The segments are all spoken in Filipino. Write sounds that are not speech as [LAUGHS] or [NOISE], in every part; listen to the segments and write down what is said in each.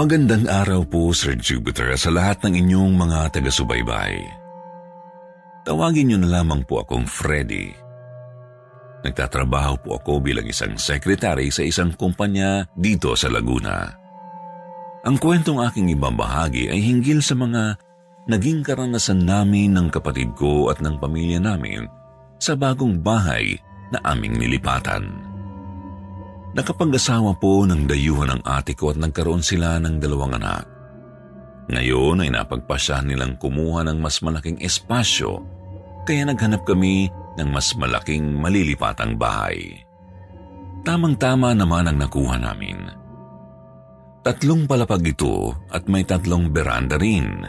Magandang araw po, Sir Jupiter, sa lahat ng inyong mga taga-subaybay. Tawagin niyo na lamang po akong Freddy. Nagtatrabaho po ako bilang isang sekretary sa isang kumpanya dito sa Laguna. Ang kwentong aking ibabahagi ay hinggil sa mga naging karanasan namin ng kapatid ko at ng pamilya namin sa bagong bahay na aming nilipatan. Nakapag-asawa po ng dayuhan ng ate ko at nagkaroon sila ng dalawang anak. Ngayon ay napagpasya nilang kumuha ng mas malaking espasyo kaya naghanap kami ng mas malaking malilipatang bahay. Tamang-tama naman ang nakuha namin. Tatlong palapag ito at may tatlong beranda rin.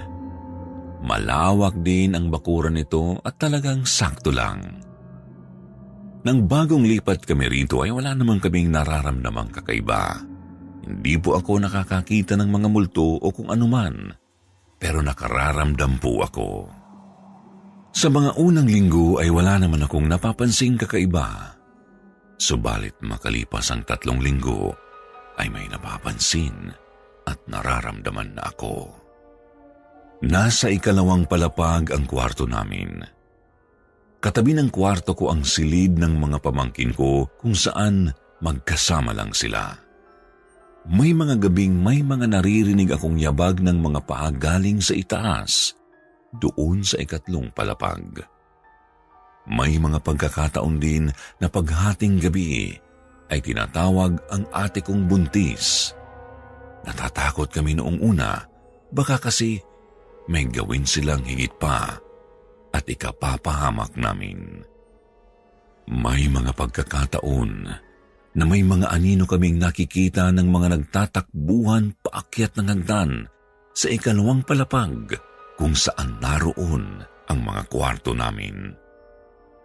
Malawak din ang bakuran nito at talagang sakto lang. Nang bagong lipat kami rito ay wala namang kaming nararamdamang kakaiba. Hindi po ako nakakakita ng mga multo o kung anuman, pero nakararamdam po ako. Sa mga unang linggo ay wala naman akong napapansing kakaiba. Subalit makalipas ang tatlong linggo ay may napapansin at nararamdaman na ako. Nasa ikalawang palapag ang kwarto namin. Katabi ng kwarto ko ang silid ng mga pamangkin ko kung saan magkasama lang sila. May mga gabing may mga naririnig akong yabag ng mga paa galing sa itaas, doon sa ikatlong palapag. May mga pagkakataon din na paghating gabi ay tinatawag ang ate kong buntis. Natatakot kami noong una, baka kasi may gawin silang higit pa at ikapapahamak namin. May mga pagkakataon na may mga anino kaming nakikita ng mga nagtatakbuhan paakyat ng hagdan sa ikalawang palapag kung saan naroon ang mga kwarto namin.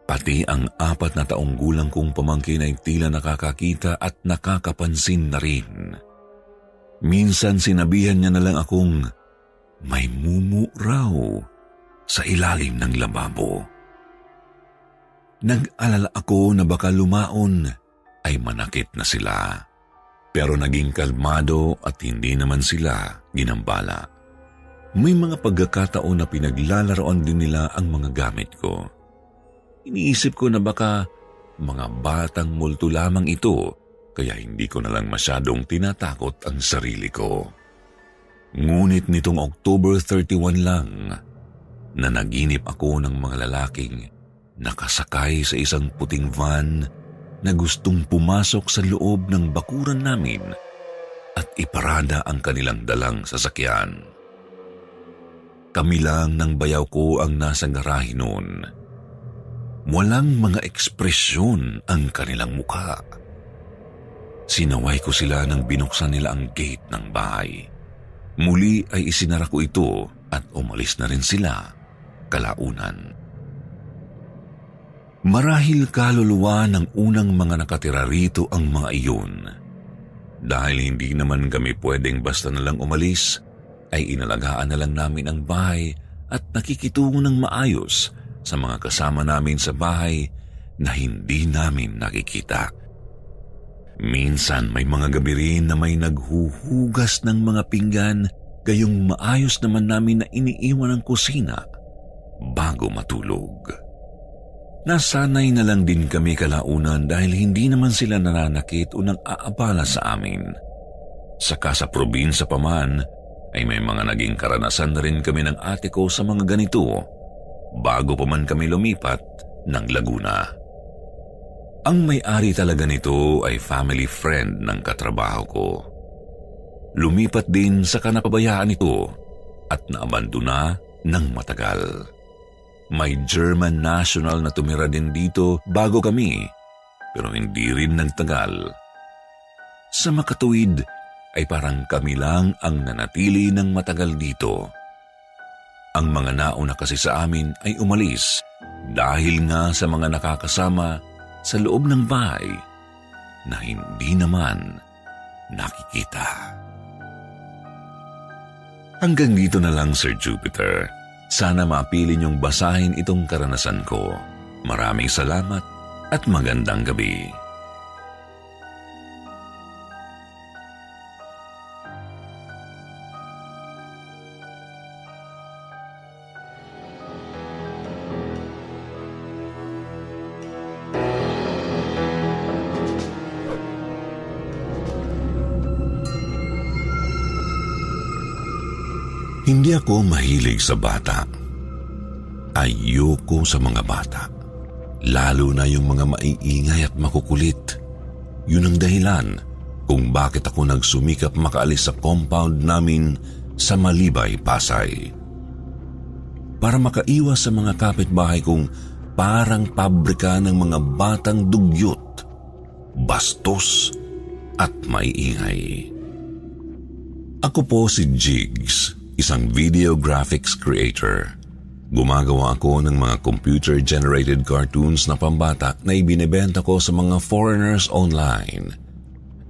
Pati ang apat na taong gulang kong pamangkin ay tila nakakakita at nakakapansin na rin. Minsan sinabihan niya na lang akong may mumu raw sa ilalim ng lababo. Nag-alala ako na baka lumaon ay manakit na sila. Pero naging kalmado at hindi naman sila ginambala. May mga pagkakataon na pinaglalaroan din nila ang mga gamit ko. Iniisip ko na baka mga batang multo lamang ito kaya hindi ko na lang masyadong tinatakot ang sarili ko. Ngunit nitong October 31 lang, na naginip ako ng mga lalaking nakasakay sa isang puting van na gustong pumasok sa loob ng bakuran namin at iparada ang kanilang dalang sasakyan. Kami lang ng bayaw ko ang nasa garahe noon. Walang mga ekspresyon ang kanilang mukha. Sinaway ko sila nang binuksan nila ang gate ng bahay. Muli ay isinara ko ito at umalis na rin sila kalaunan. Marahil kaluluwa ng unang mga nakatira rito ang mga iyon. Dahil hindi naman kami pwedeng basta na lang umalis, ay inalagaan na lang namin ang bahay at nakikitungo ng maayos sa mga kasama namin sa bahay na hindi namin nakikita. Minsan may mga gabi rin na may naghuhugas ng mga pinggan gayong maayos naman namin na iniiwan ang kusina bago matulog. Nasanay na lang din kami kalaunan dahil hindi naman sila nananakit o nang aabala sa amin. Saka sa probinsya pa man, ay may mga naging karanasan na rin kami ng ate ko sa mga ganito bago pa man kami lumipat ng Laguna. Ang may-ari talaga nito ay family friend ng katrabaho ko. Lumipat din sa kanapabayaan nito at naabandona ng matagal. May German national na tumira din dito bago kami, pero hindi rin nagtagal. Sa makatuwid ay parang kami lang ang nanatili ng matagal dito. Ang mga nauna kasi sa amin ay umalis dahil nga sa mga nakakasama sa loob ng bahay na hindi naman nakikita. Hanggang dito na lang, Sir Jupiter. Sana mapili niyong basahin itong karanasan ko. Maraming salamat at magandang gabi. Hindi ako mahilig sa bata. Ayoko sa mga bata. Lalo na yung mga maiingay at makukulit. Yun ang dahilan kung bakit ako nagsumikap makaalis sa compound namin sa Malibay, Pasay. Para makaiwas sa mga kapitbahay kong parang pabrika ng mga batang dugyot, bastos at maiingay. Ako po si Jigs isang video graphics creator. Gumagawa ako ng mga computer-generated cartoons na pambata na ibinebenta ko sa mga foreigners online.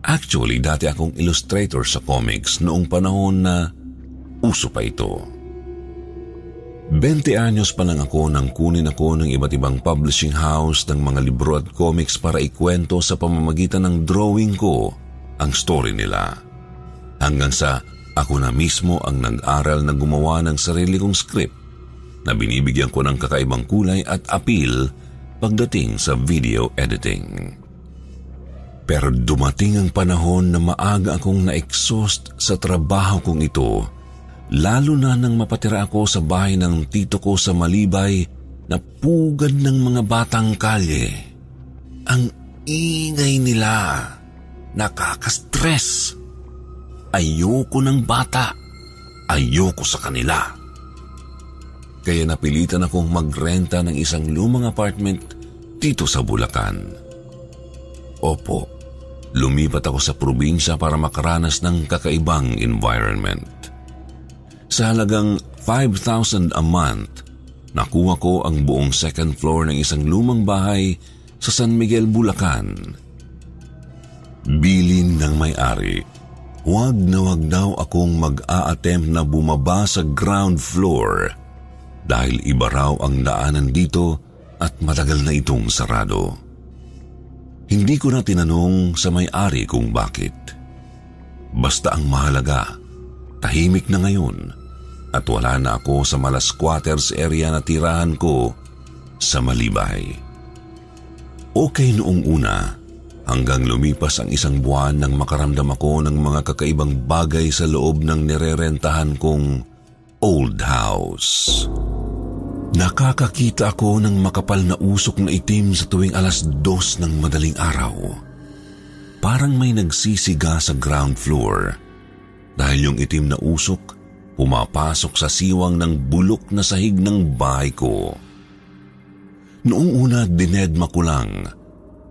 Actually, dati akong illustrator sa comics noong panahon na uso pa ito. 20 anyos pa lang ako nang kunin ako ng iba't ibang publishing house ng mga libro at comics para ikwento sa pamamagitan ng drawing ko ang story nila. Hanggang sa ako na mismo ang nag-aral na gumawa ng sarili kong script na binibigyan ko ng kakaibang kulay at appeal pagdating sa video editing. Pero dumating ang panahon na maaga akong na-exhaust sa trabaho kong ito, lalo na nang mapatira ako sa bahay ng tito ko sa Malibay na pugad ng mga batang kalye. Ang ingay nila, nakaka-stress. Ayoko ng bata. Ayoko sa kanila. Kaya napilitan akong magrenta ng isang lumang apartment dito sa Bulacan. Opo, lumipat ako sa probinsya para makaranas ng kakaibang environment. Sa halagang 5,000 a month, nakuha ko ang buong second floor ng isang lumang bahay sa San Miguel, Bulacan. Bilin ng may-ari Huwag na wag daw akong mag-a-attempt na bumaba sa ground floor dahil iba raw ang daanan dito at matagal na itong sarado. Hindi ko na tinanong sa may-ari kung bakit. Basta ang mahalaga, tahimik na ngayon at wala na ako sa mala squatters area na tirahan ko sa Malibay. Okay noong una, hanggang lumipas ang isang buwan nang makaramdam ako ng mga kakaibang bagay sa loob ng nirerentahan kong old house. Nakakakita ako ng makapal na usok na itim sa tuwing alas dos ng madaling araw. Parang may nagsisiga sa ground floor dahil yung itim na usok pumapasok sa siwang ng bulok na sahig ng bahay ko. Noong una dinedma ko lang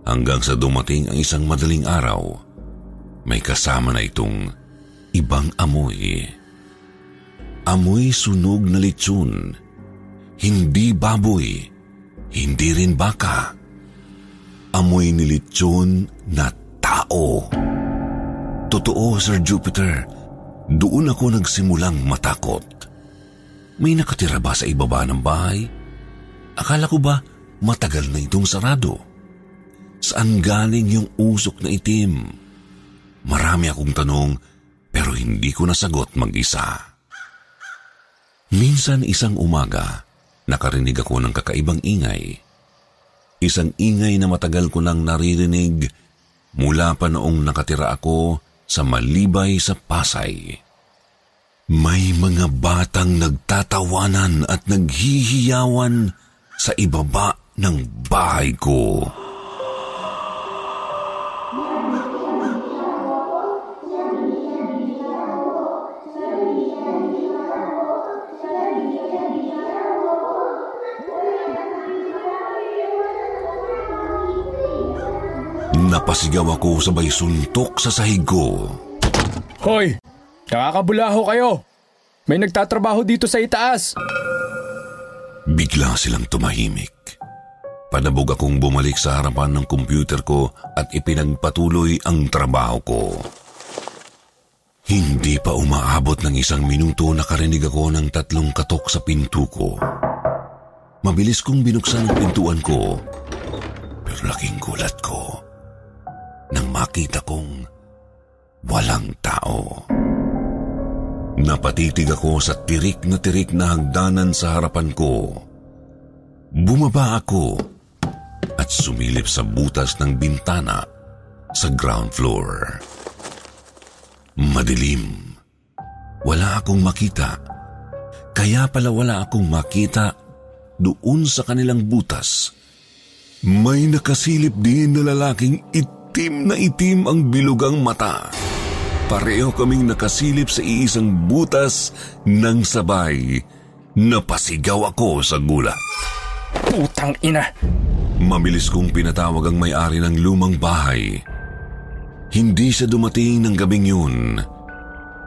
hanggang sa dumating ang isang madaling araw. May kasama na itong ibang amoy. Amoy sunog na litsyon. Hindi baboy. Hindi rin baka. Amoy ni litsyon na tao. Totoo, Sir Jupiter. Doon ako nagsimulang matakot. May nakatira ba sa ibaba ng bahay? Akala ko ba matagal na itong sarado? Saan galing yung usok na itim? Marami akong tanong pero hindi ko nasagot mag-isa. Minsan isang umaga, nakarinig ako ng kakaibang ingay. Isang ingay na matagal ko nang naririnig mula pa noong nakatira ako sa Malibay sa Pasay. May mga batang nagtatawanan at naghihiyawan sa ibaba ng bahay ko. Napasigaw ako sabay suntok sa sahig ko. Hoy! Nakakabulaho kayo! May nagtatrabaho dito sa itaas! Bigla silang tumahimik. Panabog akong bumalik sa harapan ng computer ko at ipinagpatuloy ang trabaho ko. Hindi pa umaabot ng isang minuto nakarinig ako ng tatlong katok sa pinto ko. Mabilis kong binuksan ang pintuan ko. Pero laking gulat ko nang makita kong walang tao. Napatitig ako sa tirik na tirik na hagdanan sa harapan ko. Bumaba ako at sumilip sa butas ng bintana sa ground floor. Madilim. Wala akong makita. Kaya pala wala akong makita doon sa kanilang butas. May nakasilip din na lalaking itim na itim ang bilugang mata. Pareho kaming nakasilip sa iisang butas ng sabay. Napasigaw ako sa gulat. Putang ina! Mabilis kong pinatawag ang may-ari ng lumang bahay. Hindi siya dumating ng gabing yun.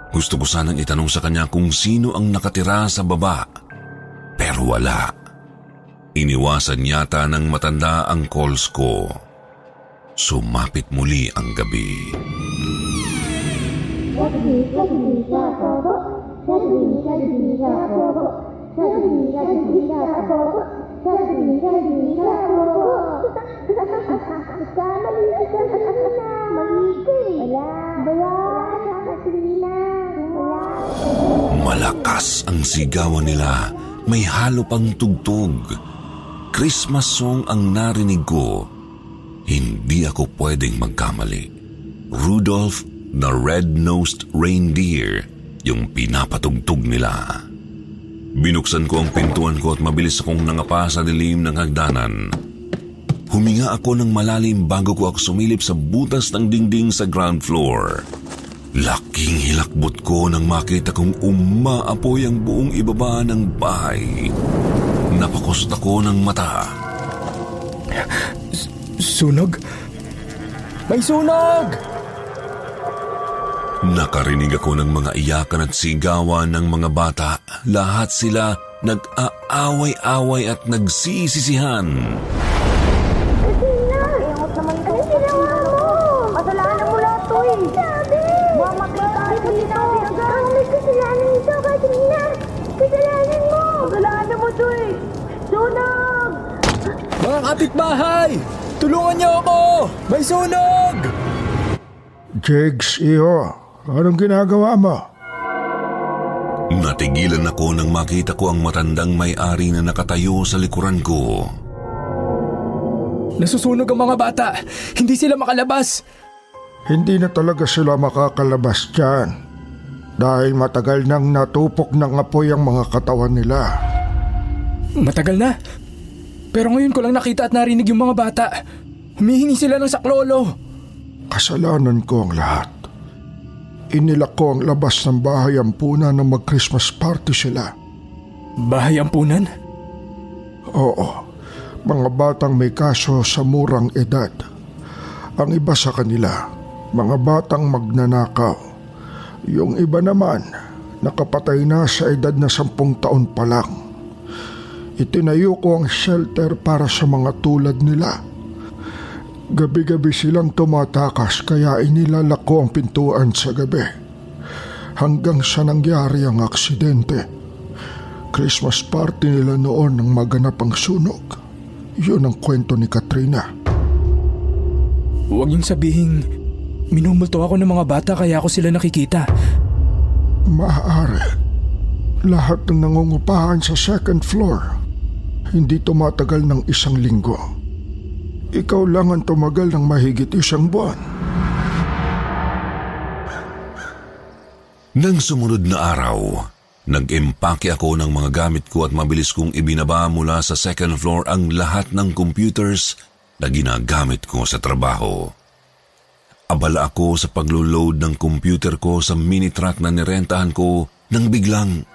Gusto ko sanang itanong sa kanya kung sino ang nakatira sa baba. Pero wala. Iniwasan yata ng matanda ang calls ko. Sumapit muli ang gabi. Malakas ang sigawan nila. May halo pang tugtog. Christmas song ang narinig ko. Hindi ako pwedeng magkamali. Rudolph the Red-Nosed Reindeer yung pinapatugtog nila. Binuksan ko ang pintuan ko at mabilis akong nangapa sa dilim ng hagdanan. Huminga ako ng malalim bago ko ako sumilip sa butas ng dingding sa ground floor. Laking hilakbot ko nang makita kong umaapoy ang buong ibaba ng bahay. Napakos ako ng mata. Sunog? May sunog! Nakarinig ako ng mga iyakan at sigawan ng mga bata. Lahat sila nag-aaway-away at nagsisisihan. Ano eh. Eh. Mga kapitbahay! Tulungan niyo ako! May sunog! Jigs, iyo. Anong ginagawa mo? Natigilan ako nang makita ko ang matandang may-ari na nakatayo sa likuran ko. Nasusunog ang mga bata! Hindi sila makalabas! Hindi na talaga sila makakalabas dyan. Dahil matagal nang natupok ng apoy ang mga katawan nila. Matagal na. Pero ngayon ko lang nakita at narinig yung mga bata. Humihingi sila ng saklolo. Kasalanan ko ang lahat. Inilak ko ang labas ng bahay ampunan nang mag-Christmas party sila. Bahay ampunan? Oo, mga batang may kaso sa murang edad. Ang iba sa kanila, mga batang magnanakaw. Yung iba naman, nakapatay na sa edad na sampung taon pa lang. Itinayo ko ang shelter para sa mga tulad nila. Gabi-gabi silang tumatakas kaya inilalak ko ang pintuan sa gabi. Hanggang sa nangyari ang aksidente. Christmas party nila noon nang maganap ang sunog. Yun ang kwento ni Katrina. Huwag niyong sabihing minumulto ako ng mga bata kaya ako sila nakikita. Maaari. Lahat ng nangungupahan sa second floor. Hindi tumatagal ng isang linggo. Ikaw lang ang tumagal ng mahigit isang buwan. Nang sumunod na araw, nag-empake ako ng mga gamit ko at mabilis kong ibinaba mula sa second floor ang lahat ng computers na ginagamit ko sa trabaho. Abala ako sa paglo-load ng computer ko sa mini truck na nirentahan ko nang biglang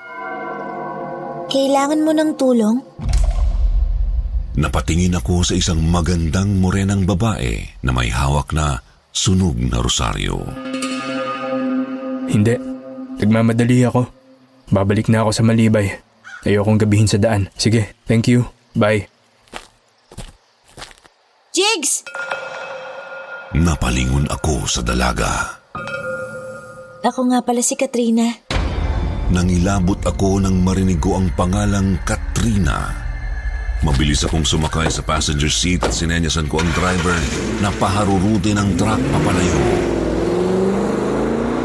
Kailangan mo ng tulong? Napatingin ako sa isang magandang morenang babae na may hawak na sunog na rosaryo. Hindi. Nagmamadali ako. Babalik na ako sa Malibay. Ayokong gabihin sa daan. Sige, thank you. Bye. Jigs! Napalingon ako sa dalaga. Ako nga pala si Katrina. Nangilabot ako nang marinig ko ang pangalang Katrina. Mabilis akong sumakay sa passenger seat at sinenyasan ko ang driver na paharurutin ang truck papalayo.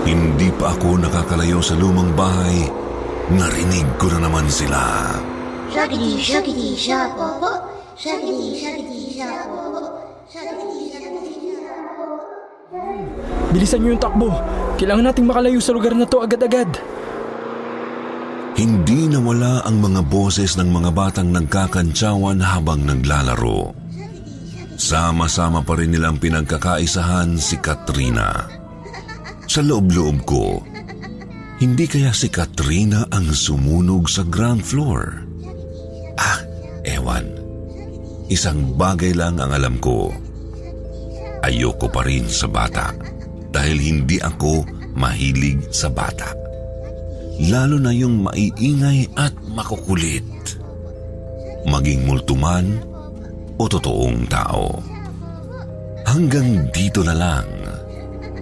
Hindi pa ako nakakalayo sa lumang bahay, narinig ko na naman sila. Shaggy, shaggy, shapopo. Shaggy, shaggy, shapopo. Shaggy, shaggy, shapopo. Bilisan niyo yung takbo. Kailangan nating makalayo sa lugar na to agad-agad. Hindi nawala ang mga boses ng mga batang nagkakantsawan habang naglalaro. Sama-sama pa rin nilang pinagkakaisahan si Katrina. Sa loob-loob ko, hindi kaya si Katrina ang sumunog sa ground floor? Ah, ewan. Isang bagay lang ang alam ko. Ayoko pa rin sa bata dahil hindi ako mahilig sa bata lalo na yung maiingay at makukulit. Maging multuman o totoong tao. Hanggang dito na lang.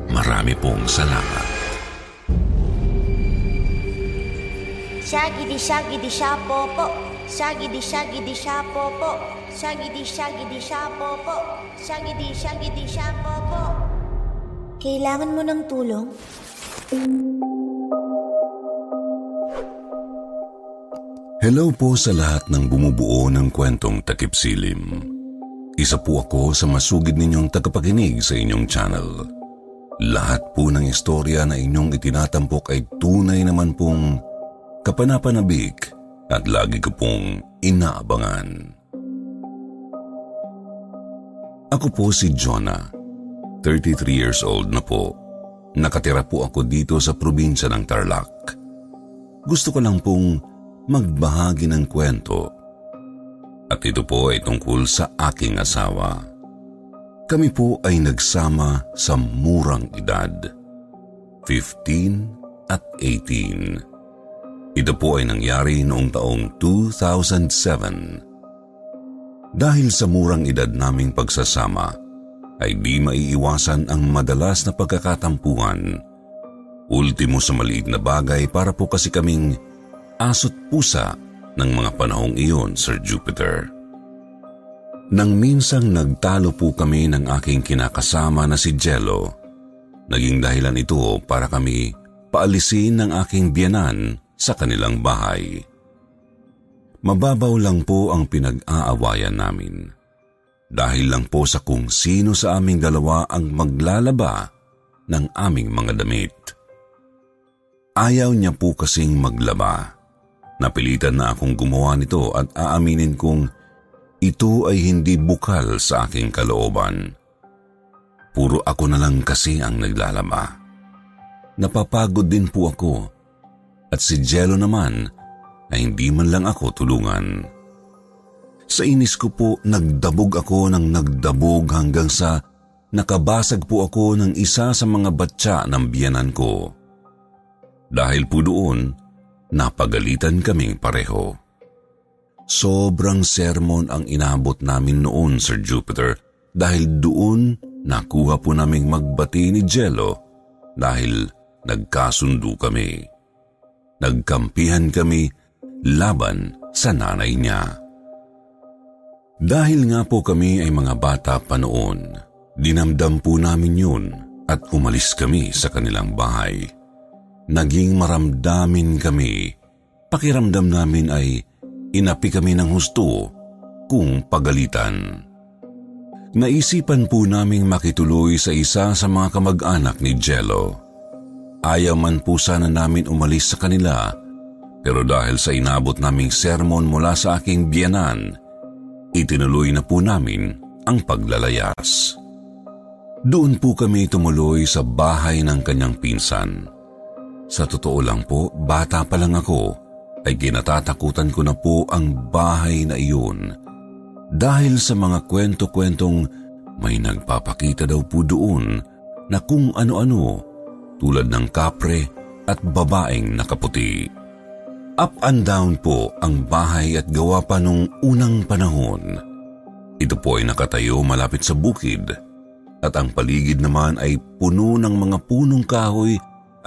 Marami pong salamat. Shaggy di shaggy di shapopo. Shaggy di shaggy di shapopo. Shaggy di shaggy di shapopo. Shaggy di shaggy di shapopo. Kailangan mo ng tulong? Hello po sa lahat ng bumubuo ng kwentong takip silim. Isa po ako sa masugid ninyong tagapakinig sa inyong channel. Lahat po ng istorya na inyong itinatampok ay tunay naman pong kapanapanabik at lagi ko pong inaabangan. Ako po si Jonah, 33 years old na po. Nakatira po ako dito sa probinsya ng Tarlac. Gusto ko lang pong magbahagi ng kwento. At ito po ay tungkol sa aking asawa. Kami po ay nagsama sa murang edad. 15 at 18. Ito po ay nangyari noong taong 2007. Dahil sa murang edad naming pagsasama, ay di maiiwasan ang madalas na pagkakatampuhan. Ultimo sa maliit na bagay para po kasi kaming aso't pusa ng mga panahong iyon, Sir Jupiter. Nang minsang nagtalo po kami ng aking kinakasama na si Jello, naging dahilan ito para kami paalisin ng aking biyanan sa kanilang bahay. Mababaw lang po ang pinag-aawayan namin. Dahil lang po sa kung sino sa aming dalawa ang maglalaba ng aming mga damit. Ayaw niya po kasing maglaba. Napilitan na akong gumawa nito at aaminin kong ito ay hindi bukal sa aking kalooban. Puro ako na lang kasi ang naglalaba. Napapagod din po ako at si Jello naman ay hindi man lang ako tulungan. Sa inis ko po nagdabog ako ng nagdabog hanggang sa nakabasag po ako ng isa sa mga batya ng biyanan ko. Dahil po doon, napagalitan kaming pareho. Sobrang sermon ang inabot namin noon, Sir Jupiter, dahil doon nakuha po naming magbati ni Jello dahil nagkasundo kami. Nagkampihan kami laban sa nanay niya. Dahil nga po kami ay mga bata pa noon, dinamdam po namin yun at umalis kami sa kanilang bahay naging maramdamin kami. Pakiramdam namin ay inapi kami ng husto kung pagalitan. Naisipan po naming makituloy sa isa sa mga kamag-anak ni Jello. Ayaw man po sana namin umalis sa kanila, pero dahil sa inabot naming sermon mula sa aking biyanan, itinuloy na po namin ang paglalayas. Doon po kami tumuloy sa bahay ng kanyang pinsan. Sa totoo lang po, bata pa lang ako ay ginatatakutan ko na po ang bahay na iyon. dahil sa mga kwento-kwentong may nagpapakita daw po doon na kung ano-ano tulad ng kapre at babaeng nakaputi. Up and down po ang bahay at gawa pa nung unang panahon. Ito po ay nakatayo malapit sa bukid at ang paligid naman ay puno ng mga punong kahoy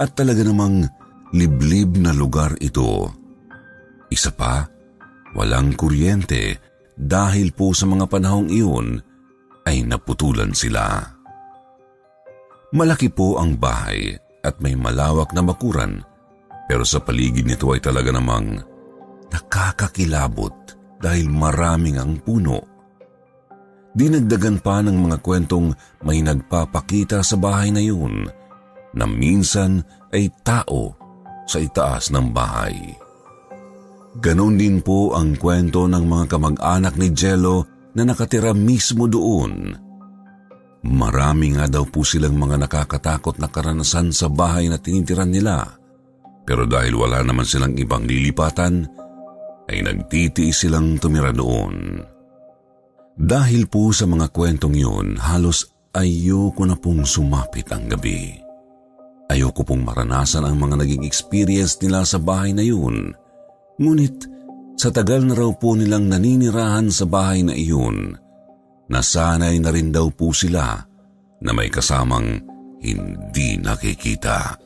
at talaga namang liblib na lugar ito. Isa pa, walang kuryente dahil po sa mga panahong iyon ay naputulan sila. Malaki po ang bahay at may malawak na bakuran pero sa paligid nito ay talaga namang nakakakilabot dahil maraming ang puno Dinagdagan pa ng mga kwentong may nagpapakita sa bahay na yun na minsan ay tao sa itaas ng bahay. Ganon din po ang kwento ng mga kamag-anak ni Jello na nakatira mismo doon. Marami nga daw po silang mga nakakatakot na karanasan sa bahay na tinitiran nila. Pero dahil wala naman silang ibang lilipatan, ay nagtitiis silang tumira doon. Dahil po sa mga kwentong yun, halos ayoko na pong sumapit ang gabi. Ayoko pong maranasan ang mga naging experience nila sa bahay na yun. Ngunit sa tagal na raw po nilang naninirahan sa bahay na iyon, nasanay na rin daw po sila na may kasamang hindi nakikita.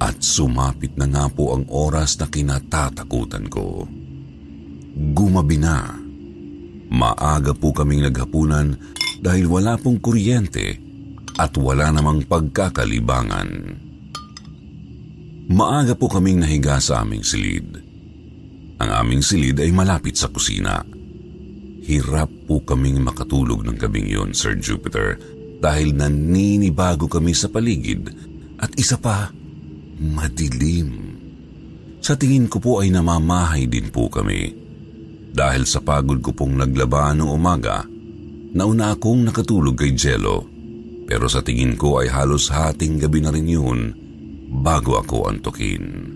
At sumapit na nga po ang oras na kinatatakutan ko. Gumabi na. Maaga po kaming naghapunan dahil wala pong kuryente at wala namang pagkakalibangan. Maaga po kaming nahiga sa aming silid. Ang aming silid ay malapit sa kusina. Hirap po kaming makatulog ng gabing yon, Sir Jupiter, dahil naninibago kami sa paligid at isa pa, madilim. Sa tingin ko po ay namamahay din po kami. Dahil sa pagod ko pong naglaba noong umaga, nauna akong nakatulog kay Jello. Pero sa tingin ko ay halos hating gabi na rin yun bago ako antukin.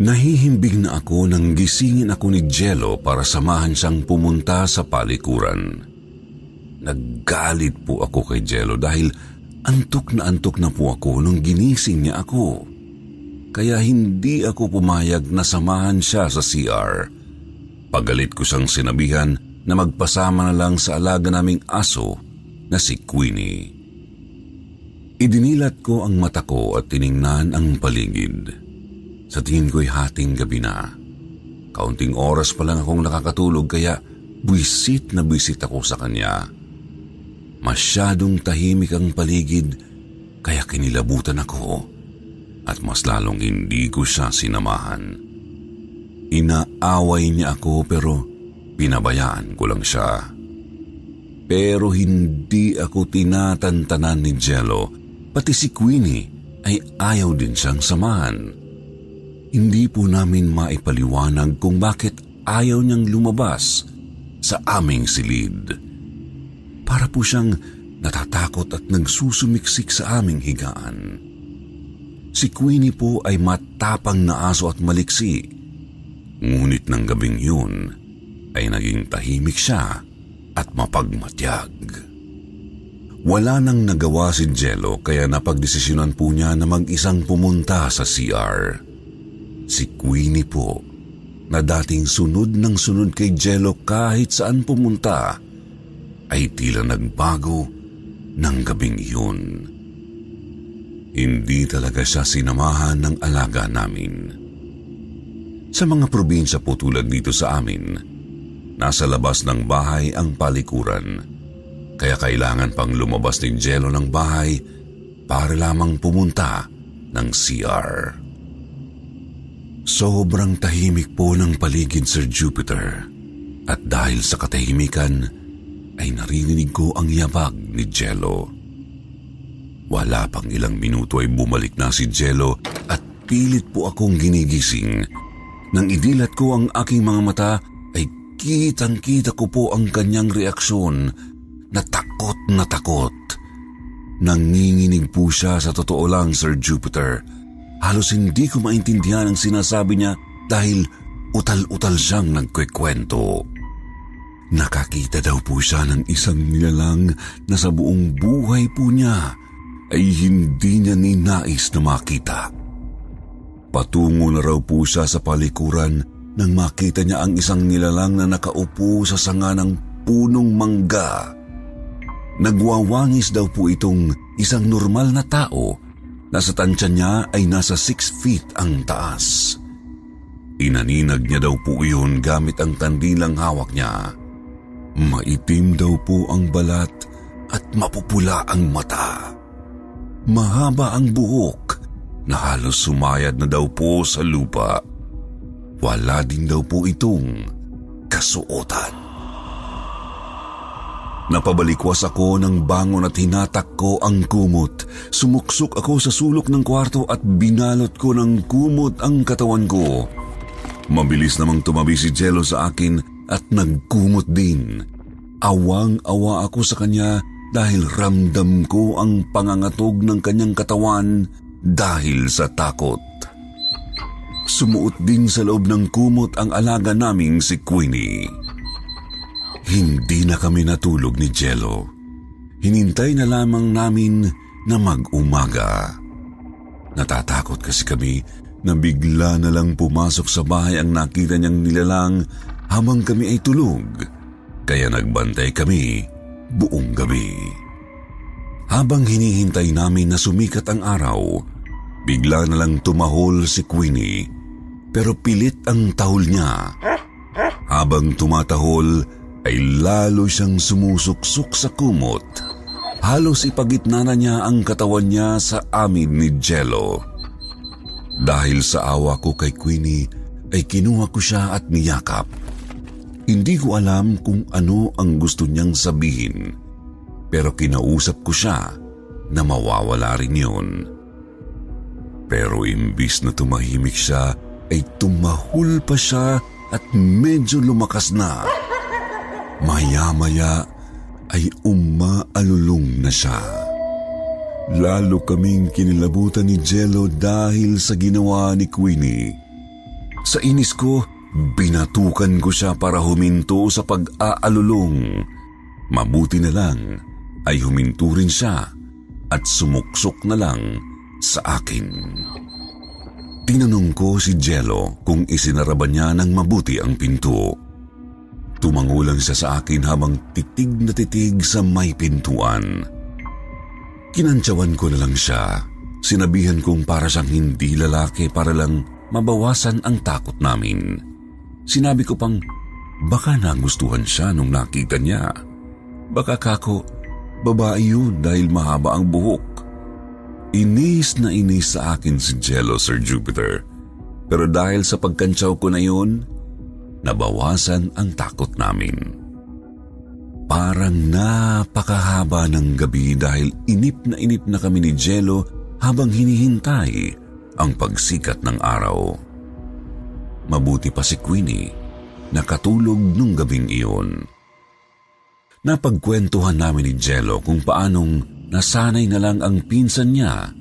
Nahihimbing na ako nang gisingin ako ni Jello para samahan siyang pumunta sa palikuran. Naggalit po ako kay Jello dahil antok na antok na po ako nung ginising niya ako. Kaya hindi ako pumayag na samahan siya sa CR Pagalit ko siyang sinabihan na magpasama na lang sa alaga naming aso na si Queenie. Idinilat ko ang mata ko at tiningnan ang paligid. Sa tingin ko'y hating gabi na. Kaunting oras pa lang akong nakakatulog kaya buisit na buisit ako sa kanya. Masyadong tahimik ang paligid kaya kinilabutan ako at mas lalong hindi ko siya sinamahan. Inaaway niya ako pero pinabayaan ko lang siya. Pero hindi ako tinatantanan ni Jello, pati si Queenie ay ayaw din siyang samahan. Hindi po namin maipaliwanag kung bakit ayaw niyang lumabas sa aming silid. Para po siyang natatakot at nagsusumiksik sa aming higaan. Si Queenie po ay matapang na aso at maliksi Ngunit ng gabing yun ay naging tahimik siya at mapagmatyag. Wala nang nagawa si Jello kaya napagdesisyonan po niya na mag-isang pumunta sa CR. Si Queenie po, na dating sunod ng sunod kay Jello kahit saan pumunta, ay tila nagbago ng gabing yun. Hindi talaga siya sinamahan ng alaga namin. Sa mga probinsya po tulad dito sa amin, nasa labas ng bahay ang palikuran. Kaya kailangan pang lumabas ni Jello ng bahay para lamang pumunta ng CR. Sobrang tahimik po ng paligid Sir Jupiter at dahil sa katahimikan ay naririnig ko ang yabag ni Jello. Wala pang ilang minuto ay bumalik na si Jello at pilit po akong ginigising nang idilat ko ang aking mga mata kitang-kita ko po ang kanyang reaksyon na takot na takot. Nanginginig po siya sa totoo lang, Sir Jupiter. Halos hindi ko maintindihan ang sinasabi niya dahil utal-utal siyang nagkwekwento. Nakakita daw po siya ng isang nilalang na sa buong buhay po niya ay hindi niya ninais na makita. Patungo na raw po siya sa palikuran nang makita niya ang isang nilalang na nakaupo sa sanga ng punong mangga. Nagwawangis daw po itong isang normal na tao na sa tansya niya ay nasa 6 feet ang taas. Inaninag niya daw po iyon gamit ang kandilang hawak niya. Maitim daw po ang balat at mapupula ang mata. Mahaba ang buhok na halos sumayad na daw po sa lupa. Wala din daw po itong kasuotan. Napabalikwas ako ng bangon at hinatak ko ang kumot. Sumuksok ako sa sulok ng kwarto at binalot ko ng kumot ang katawan ko. Mabilis namang tumabi si Jello sa akin at nagkumot din. Awang-awa ako sa kanya dahil ramdam ko ang pangangatog ng kanyang katawan dahil sa takot. Sumuot din sa loob ng kumot ang alaga naming si Queenie. Hindi na kami natulog ni Jello. Hinintay na lamang namin na mag-umaga. Natatakot kasi kami na bigla na lang pumasok sa bahay ang nakita niyang nilalang habang kami ay tulog. Kaya nagbantay kami buong gabi. Habang hinihintay namin na sumikat ang araw, bigla na lang tumahol si Queenie pero pilit ang tahol niya. Habang tumatahol ay lalo siyang sumusuksok sa kumot. Halos ipagitna na niya ang katawan niya sa amin ni Jello. Dahil sa awa ko kay Queenie, ay kinuha ko siya at niyakap. Hindi ko alam kung ano ang gusto niyang sabihin, pero kinausap ko siya na mawawala rin yun. Pero imbis na tumahimik siya, ay tumahul pa siya at medyo lumakas na. Maya-maya ay umaalulong na siya. Lalo kaming kinilabutan ni Jello dahil sa ginawa ni Queenie. Sa inis ko, binatukan ko siya para huminto sa pag-aalulong. Mabuti na lang ay huminto rin siya at sumuksok na lang sa akin. Tinanong ko si Jello kung isinara ba niya ng mabuti ang pinto. Tumango siya sa akin habang titig na titig sa may pintuan. Kinantsawan ko na lang siya. Sinabihan kong para siyang hindi lalaki para lang mabawasan ang takot namin. Sinabi ko pang baka nagustuhan siya nung nakita niya. Baka kako, babae yun dahil mahaba ang buhok. Inis na inis sa akin si Jello, Sir Jupiter. Pero dahil sa pagkantsaw ko na yun, nabawasan ang takot namin. Parang napakahaba ng gabi dahil inip na inip na kami ni Jello habang hinihintay ang pagsikat ng araw. Mabuti pa si Queenie, nakatulog nung gabing iyon. Napagkwentuhan namin ni Jello kung paanong nasanay na lang ang pinsan niya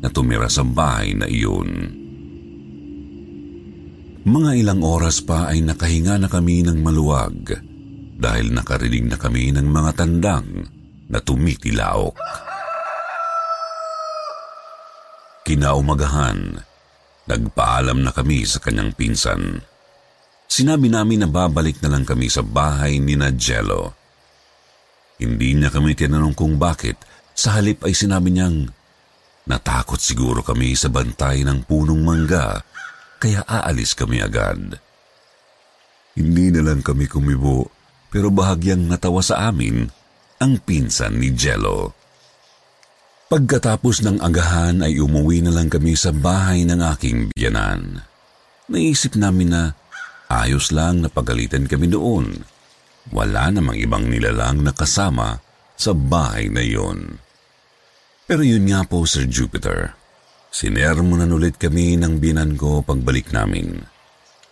na tumira sa bahay na iyon. Mga ilang oras pa ay nakahinga na kami ng maluwag dahil nakarinig na kami ng mga tandang na tumitilaok. Kinaumagahan, nagpaalam na kami sa kanyang pinsan. Sinabi namin na babalik na lang kami sa bahay ni Najello. Hindi niya kami tinanong kung bakit, sa halip ay sinabi niyang natakot siguro kami sa bantay ng punong mangga kaya aalis kami agad. Hindi na lang kami kumibo pero bahagyang natawa sa amin ang pinsan ni Jello. Pagkatapos ng agahan ay umuwi na lang kami sa bahay ng aking biyanan. Naisip namin na ayos lang na pagalitan kami doon. Wala namang ibang nilalang na kasama sa bahay na iyon. Pero yun nga po, Sir Jupiter. Sinermonan ulit kami ng binan ko pagbalik namin.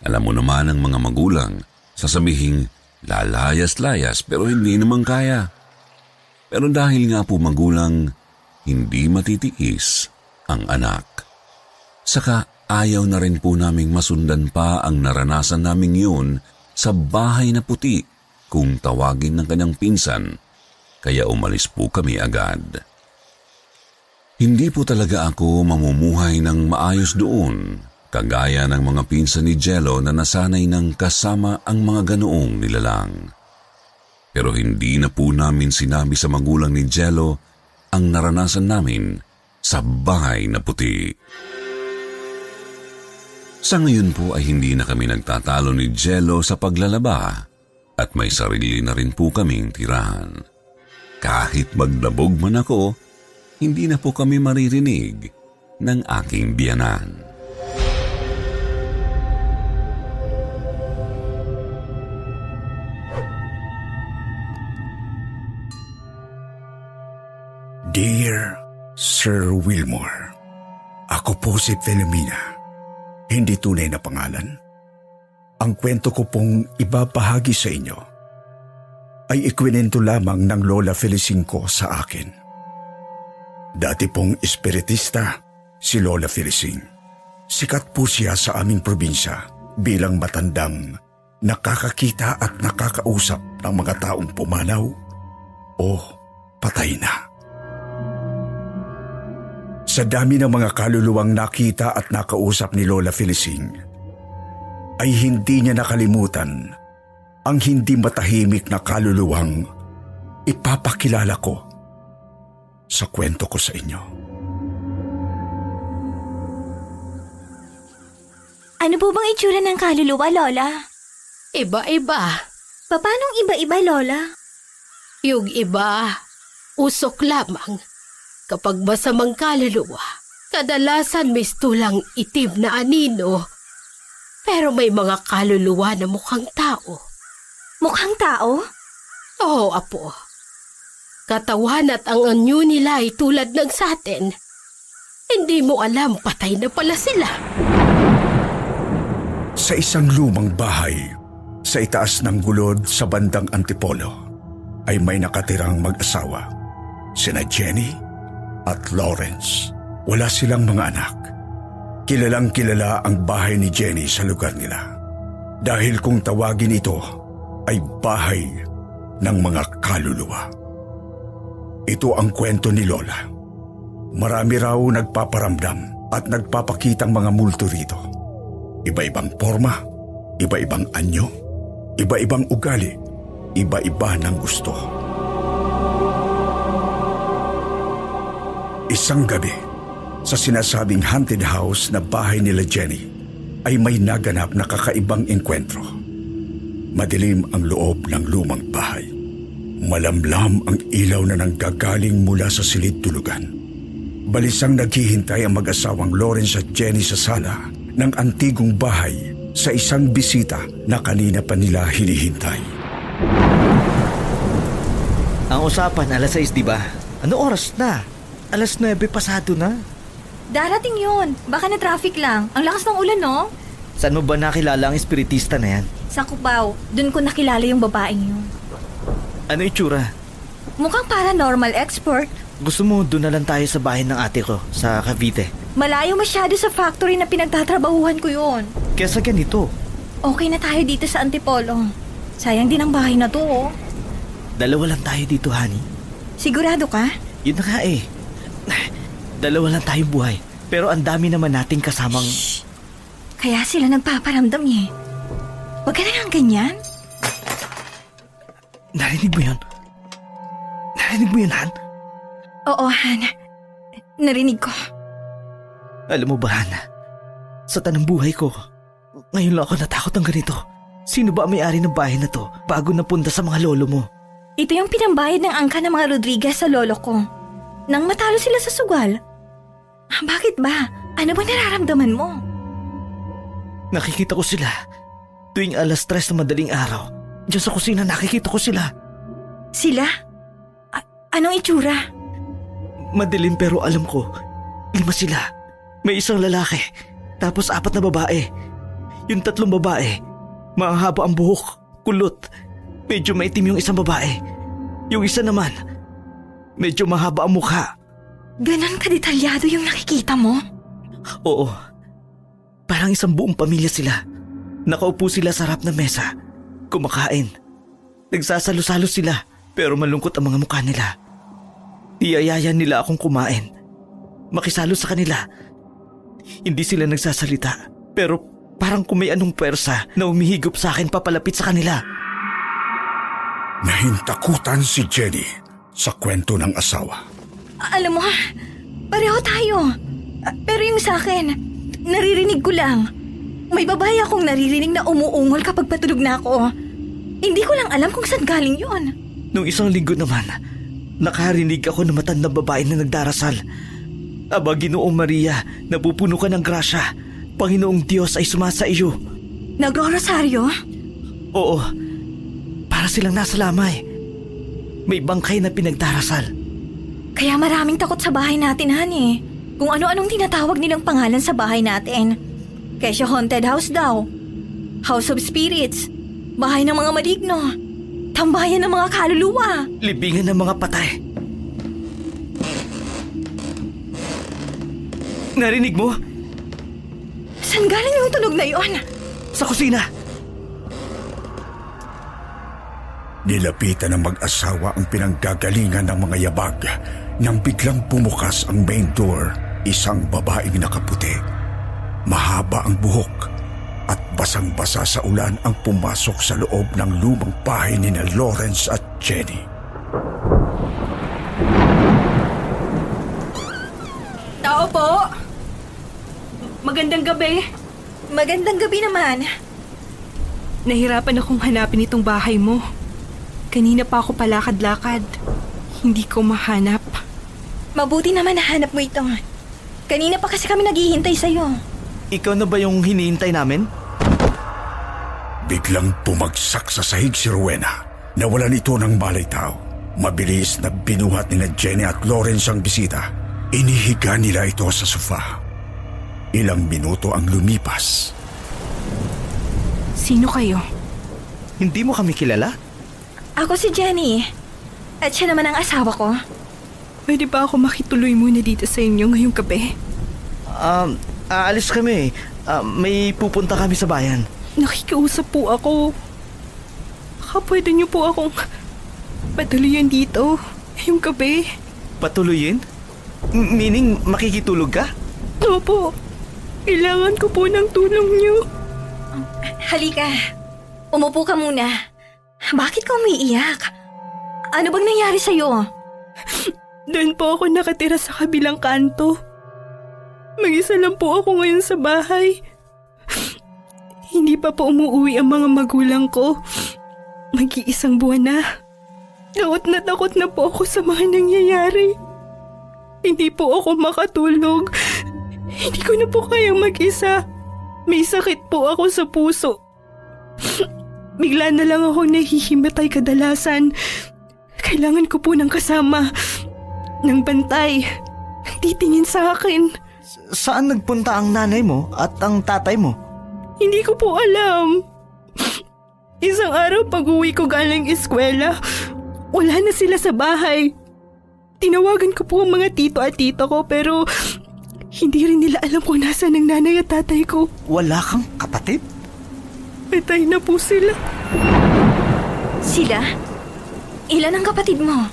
Alam mo naman ang mga magulang, sasabihing lalayas-layas pero hindi naman kaya. Pero dahil nga po magulang, hindi matitiis ang anak. Saka ayaw na rin po naming masundan pa ang naranasan naming yun sa bahay na puti kung tawagin ng kanyang pinsan, kaya umalis po kami agad. Hindi po talaga ako mamumuhay ng maayos doon, kagaya ng mga pinsan ni Jello na nasanay ng kasama ang mga ganoong nilalang. Pero hindi na po namin sinabi sa magulang ni Jello ang naranasan namin sa bahay na puti. Sa ngayon po ay hindi na kami nagtatalo ni Jello sa paglalaba at may sarili na rin po kaming tirahan. Kahit maglabog man ako, hindi na po kami maririnig ng aking biyanan. Dear Sir Wilmore, ako po si Philomena. Hindi tunay na pangalan. Ang kwento ko pong ibabahagi sa inyo ay ikwinento lamang ng Lola Felicing sa akin. Dati pong espiritista si Lola Felicing. Sikat po siya sa aming probinsya bilang matandang nakakakita at nakakausap ng mga taong pumanaw o patay na. Sa dami ng mga kaluluwang nakita at nakausap ni Lola Felicing, ay hindi niya nakalimutan ang hindi matahimik na kaluluwang ipapakilala ko sa kwento ko sa inyo. Ano po bang itsura ng kaluluwa, Lola? Iba-iba. Paano iba-iba, Lola? Yung iba, usok lamang. Kapag masamang kaluluwa, kadalasan mistulang itim na anino. Pero may mga kaluluwa na mukhang tao. Mukhang tao? Oo, apo. Katawan at ang anyo nila ay tulad ng sa atin. Hindi mo alam patay na pala sila. Sa isang lumang bahay, sa itaas ng gulod sa bandang Antipolo, ay may nakatirang mag-asawa, sina Jenny at Lawrence. Wala silang mga anak. Kilalang kilala ang bahay ni Jenny sa lugar nila. Dahil kung tawagin ito ay bahay ng mga kaluluwa. Ito ang kwento ni Lola. Marami raw nagpaparamdam at nagpapakitang mga multo rito. Iba-ibang forma, iba-ibang anyo, iba-ibang ugali, iba-iba ng gusto. Isang gabi, sa sinasabing haunted house na bahay nila Jenny, ay may naganap na kakaibang enkwentro. Madilim ang loob ng lumang bahay. Malamlam ang ilaw na nanggagaling mula sa silid tulugan. Balisang naghihintay ang mag-asawang Lawrence at Jenny sa sala ng antigong bahay sa isang bisita na kanina pa nila hinihintay. Ang usapan alas 6, di ba? Ano oras na? Alas 9 pasado na. Darating yun. Baka na traffic lang. Ang lakas ng ulan, no? Saan mo ba nakilala ang espiritista na yan? Sa Cubao, dun ko nakilala yung babaeng yun. Ano itsura? Mukhang paranormal expert. Gusto mo doon na lang tayo sa bahay ng ate ko sa Cavite. Malayo masyado sa factory na pinagtatrabahuhan ko yun. Kaya sa ganito, Okay na tayo dito sa Antipolo. Sayang din ang bahay na to, oh. dalawa lang tayo dito, honey. Sigurado ka? Yun na nga eh. Dalawa lang tayong buhay. Pero ang dami naman nating kasamang... Kaya sila nagpaparamdam eh. Huwag ka na nga ganyan. Narinig mo yun? Narinig mo yun, Han? Oo, Han. Narinig ko. Alam mo ba, Han? Sa tanang buhay ko, ngayon lang ako natakot ng ganito. Sino ba ang may-ari ng bahay na to bago napunta sa mga lolo mo? Ito yung pinambayad ng angka ng mga Rodriguez sa lolo ko. Nang matalo sila sa sugal. Ah, Bakit ba? Ano ba nararamdaman mo? Nakikita ko sila. Tuwing alas tres na madaling araw, Diyan sa kusina nakikita ko sila. Sila? A- anong itsura? Madilim pero alam ko, lima sila. May isang lalaki, tapos apat na babae. Yung tatlong babae, mahaba ang buhok, kulot. Medyo maitim yung isang babae. Yung isa naman, medyo mahaba ang mukha. Ganon kadetalyado yung nakikita mo? Oo. Parang isang buong pamilya sila. Nakaupo sila sa harap ng mesa. Kumakain. Nagsasalo-salo sila pero malungkot ang mga mukha nila. Iyayayan nila akong kumain. Makisalo sa kanila. Hindi sila nagsasalita pero parang kung may anong pwersa na umihigop sa akin papalapit sa kanila. Nahintakutan si Jenny sa kwento ng asawa. Alam mo, pareho tayo. Pero yung sa akin, naririnig ko lang. May babae akong naririnig na umuungol kapag patulog na ako. Hindi ko lang alam kung saan galing yon. Nung isang linggo naman, nakarinig ako ng matandang babae na nagdarasal. Aba, Ginoong Maria, napupuno ka ng grasya. Panginoong Diyos ay sumasa iyo. Nagorosaryo? Oo, para silang nasa lamay. May bangkay na pinagdarasal. Kaya maraming takot sa bahay natin, honey. Kung ano-anong tinatawag nilang pangalan sa bahay natin. Kesyo haunted house daw. House of Spirits. Bahay ng mga maligno. Tambayan ng mga kaluluwa. Libingan ng mga patay. Narinig mo? Saan galing yung tunog na yon? Sa kusina. Nilapitan ng mag-asawa ang pinanggagalingan ng mga yabag nang biglang bumukas ang main door, isang babaeng nakaputi. Mahaba ang buhok at basang-basa sa ulan ang pumasok sa loob ng lumang bahay ni na Lawrence at Jenny. Tao po! Magandang gabi. Magandang gabi naman. Nahirapan akong hanapin itong bahay mo. Kanina pa ako palakad-lakad. Hindi ko mahanap. Mabuti naman nahanap mo ito. Kanina pa kasi kami naghihintay sa'yo. Ikaw na ba yung hinihintay namin? Biglang pumagsak sa sahig si Rowena. Nawalan ito ng malay tao. Mabilis na binuhat ni na Jenny at Lawrence ang bisita. Inihiga nila ito sa sofa. Ilang minuto ang lumipas. Sino kayo? Hindi mo kami kilala? Ako si Jenny. At siya naman ang asawa ko. Pwede ba ako makituloy muna dito sa inyo ngayong gabi? Um, aalis kami. Uh, may pupunta kami sa bayan. Nakikiusap po ako. Baka pwede niyo po akong patuloyin dito ngayong gabi. Patuloyin? M- meaning makikitulog ka? Opo. Kailangan ko po ng tulong niyo. Halika. Umupo ka muna. Bakit ka umiiyak? Ano bang nangyari sa'yo? Doon po ako nakatira sa kabilang kanto. Mag-isa lang po ako ngayon sa bahay. Hindi pa po umuwi ang mga magulang ko. Mag-iisang buwan na. Takot na takot na po ako sa mga nangyayari. Hindi po ako makatulog. Hindi ko na po kayang mag-isa. May sakit po ako sa puso. Bigla na lang ako nahihimatay kadalasan. Kailangan ko po ng kasama ng bantay. Nagtitingin sa akin. Saan nagpunta ang nanay mo at ang tatay mo? Hindi ko po alam. Isang araw pag uwi ko galing eskwela, wala na sila sa bahay. Tinawagan ko po ang mga tito at tito ko pero hindi rin nila alam kung nasa ng nanay at tatay ko. Wala kang kapatid? Patay na po sila. Sila? Ilan ang kapatid mo?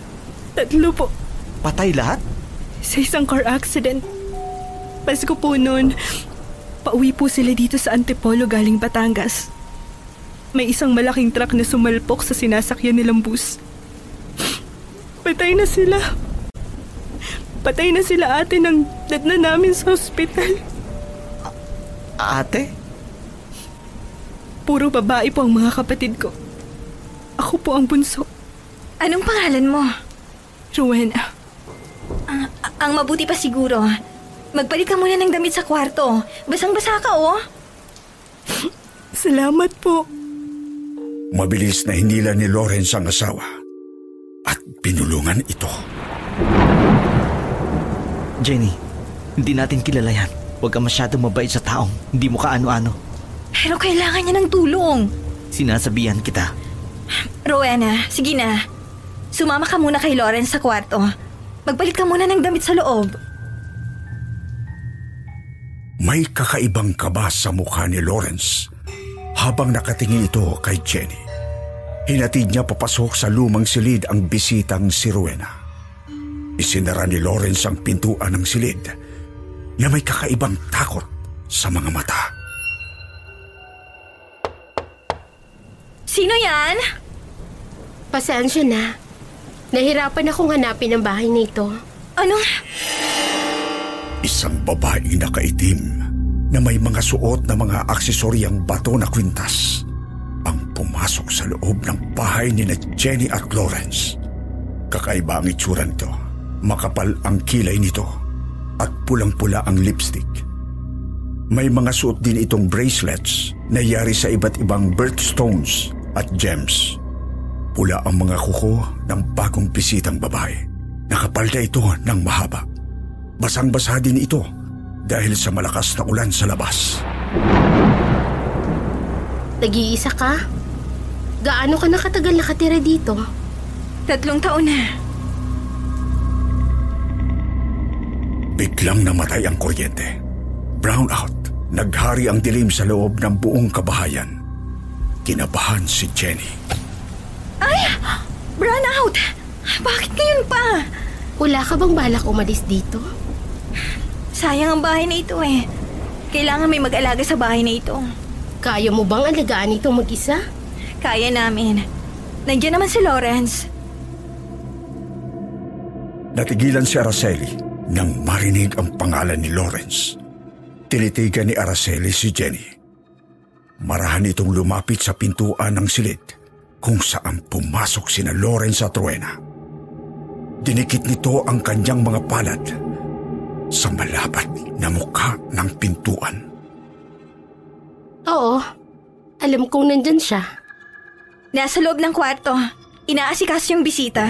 Tatlo po. Patay lahat? Sa isang car accident. Pasko po noon, pauwi po sila dito sa Antipolo galing Batangas. May isang malaking truck na sumalpok sa sinasakyan nilang bus. Patay na sila. Patay na sila ate nang na namin sa ospital. A- ate? Puro babae po ang mga kapatid ko. Ako po ang bunso. Anong pangalan mo? Rowena. Uh, ang mabuti pa siguro, magpalit ka muna ng damit sa kwarto. Basang-basa ka, oh. Salamat po. Mabilis na hinila ni Lawrence ang asawa at pinulungan ito. Jenny, hindi natin kilala yan. Huwag ka masyadong mabait sa taong hindi mo kaano-ano. Pero kailangan niya ng tulong. Sinasabihan kita. Rowena, sige na. Sumama ka muna kay Lawrence sa kwarto. Magpalit ka muna ng damit sa loob. May kakaibang kaba sa mukha ni Lawrence habang nakatingin ito kay Jenny. Hinatid niya papasok sa lumang silid ang bisitang si Rowena. Isinara ni Lawrence ang pintuan ng silid na may kakaibang takot sa mga mata. Sino yan? Pasensya na. Nahirapan akong hanapin ang bahay nito. Ano? Isang babaeng nakaitim na may mga suot na mga aksesoryang bato na kwintas ang pumasok sa loob ng bahay ni na Jenny at Lawrence. Kakaiba ang itsura nito. Makapal ang kilay nito at pulang-pula ang lipstick. May mga suot din itong bracelets na yari sa iba't ibang birthstones at gems. Pula ang mga kuko ng bagong bisitang babae. Nakapalda ito ng mahaba. Basang-basa din ito dahil sa malakas na ulan sa labas. Nag-iisa ka? Gaano ka nakatagal nakatira dito? Tatlong taon na. Biglang namatay ang kuryente. Brown out. Naghari ang dilim sa loob ng buong kabahayan. Kinabahan si Jenny. Ay! Brown out! Bakit ngayon pa? Wala ka bang balak umalis dito? Sayang ang bahay na ito eh. Kailangan may mag-alaga sa bahay na ito. Kaya mo bang alagaan ito mag-isa? Kaya namin. Nandiyan naman si Lawrence. Natigilan si Araceli nang marinig ang pangalan ni Lawrence. Tinitigan ni Araceli si Jenny. Marahan itong lumapit sa pintuan ng silid kung saan pumasok sina Lawrence at Rowena. Dinikit nito ang kanyang mga palad sa malabat na mukha ng pintuan. Oo. Alam kong nandyan siya. Nasa loob ng kwarto. Inaasikas yung bisita.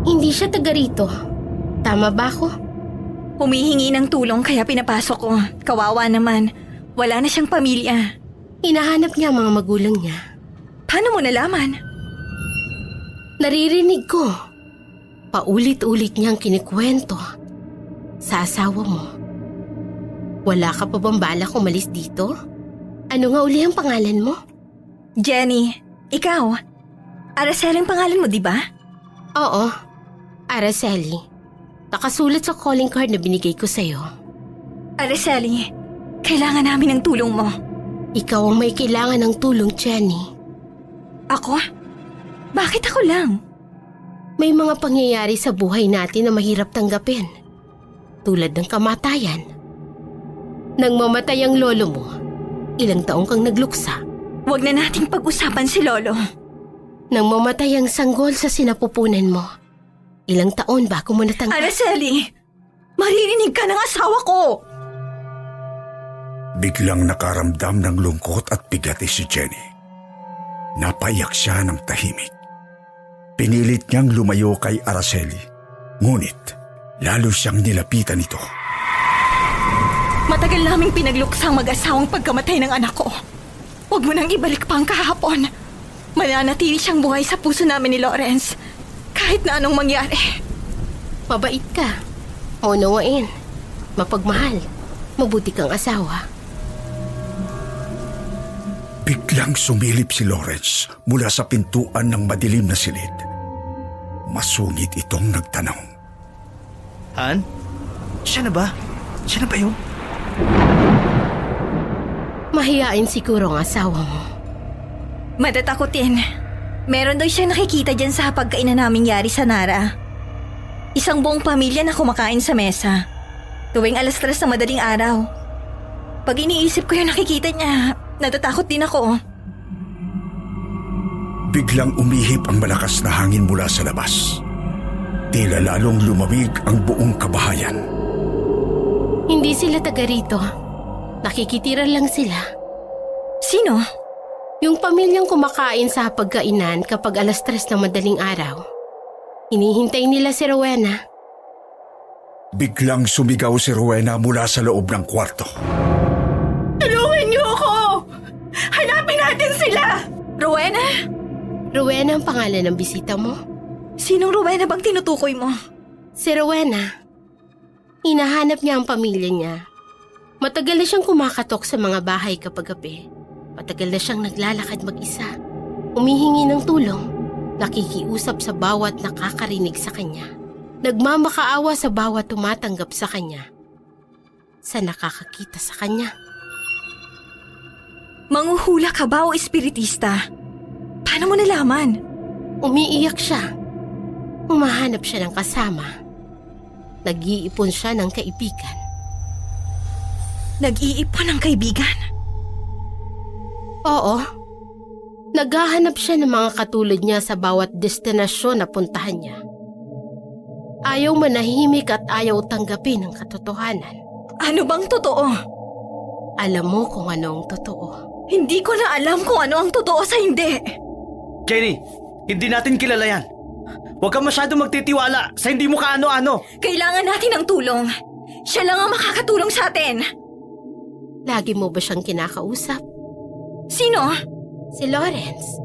Hindi siya taga rito. Tama ba ako? Humihingi ng tulong kaya pinapasok ko. Kawawa naman. Wala na siyang pamilya. Hinahanap niya ang mga magulang niya. Paano mo nalaman? Naririnig ko. Paulit-ulit niyang kinikwento sa asawa mo. Wala ka pa bang balak umalis dito? Ano nga uli ang pangalan mo? Jenny, ikaw. Araceli ang pangalan mo, di ba? Oo, Araceli. Nakasulat sa calling card na binigay ko sa'yo. Araceli, kailangan namin ng tulong mo. Ikaw ang may kailangan ng tulong, Jenny. Ako? Bakit ako lang? May mga pangyayari sa buhay natin na mahirap tanggapin. Tulad ng kamatayan. Nang mamatay ang lolo mo, ilang taong kang nagluksa. Huwag na nating pag-usapan si Lolo. Nang mamatay ang sanggol sa sinapupunan mo, ilang taon bago mo natanggap. Araceli! Maririnig ka ng asawa ko! Biglang nakaramdam ng lungkot at bigati si Jenny. Napaiyak siya ng tahimik. Pinilit niyang lumayo kay Araceli. Ngunit, lalo siyang nilapitan nito. Matagal naming pinagluksang mag-asawang pagkamatay ng anak ko. Huwag mo nang ibalik pa ang kahapon. Mananatili siyang buhay sa puso namin ni Lawrence. Kahit na anong mangyari. Mabait ka. Maunawain. Mapagmahal. Mabuti kang asawa. Biglang sumilip si Lawrence mula sa pintuan ng madilim na silid. Masungit itong nagtanong. Han? Siya na ba? Siya na ba yun? Mahiyain siguro ang asawa mo. Matatakotin. Meron daw siya nakikita dyan sa pagkainan naming yari sa Nara. Isang buong pamilya na kumakain sa mesa. Tuwing alas tres na madaling araw. Pag iniisip ko yung nakikita niya, natatakot din ako. Biglang umihip ang malakas na hangin mula sa labas. Tila lalong lumamig ang buong kabahayan. Hindi sila taga rito. Nakikitira lang sila. Sino? Yung pamilyang kumakain sa pagkainan kapag alas tres na madaling araw. Hinihintay nila si Rowena. Biglang sumigaw si Rowena mula sa loob ng kwarto. Tulungan niyo ako! Hanapin natin sila! Rowena? Rowena ang pangalan ng bisita mo? Sinong Rowena bang tinutukoy mo? Si Rowena. Hinahanap niya ang pamilya niya. Matagal na siyang kumakatok sa mga bahay kapag gabi. Matagal na siyang naglalakad mag-isa. Humihingi ng tulong. Nakikiusap sa bawat nakakarinig sa kanya. Nagmamakaawa sa bawat tumatanggap sa kanya. Sa nakakakita sa kanya. Manguhula ka ba o espiritista? Paano mo nalaman? Umiiyak siya. Humahanap siya ng kasama. Nag-iipon siya ng kaibigan. Nag-iipon ng kaibigan? Oo. Naghahanap siya ng mga katulad niya sa bawat destinasyon na puntahan niya. Ayaw manahimik at ayaw tanggapin ang katotohanan. Ano bang totoo? Alam mo kung ano ang totoo. Hindi ko na alam kung ano ang totoo sa hindi. Jenny, hindi natin kilala yan. Huwag kang masyado magtitiwala sa hindi mo kaano-ano. Kailangan natin ng tulong. Siya lang ang makakatulong sa atin. Lagi mo ba siyang kinakausap? Sino? Si Lawrence.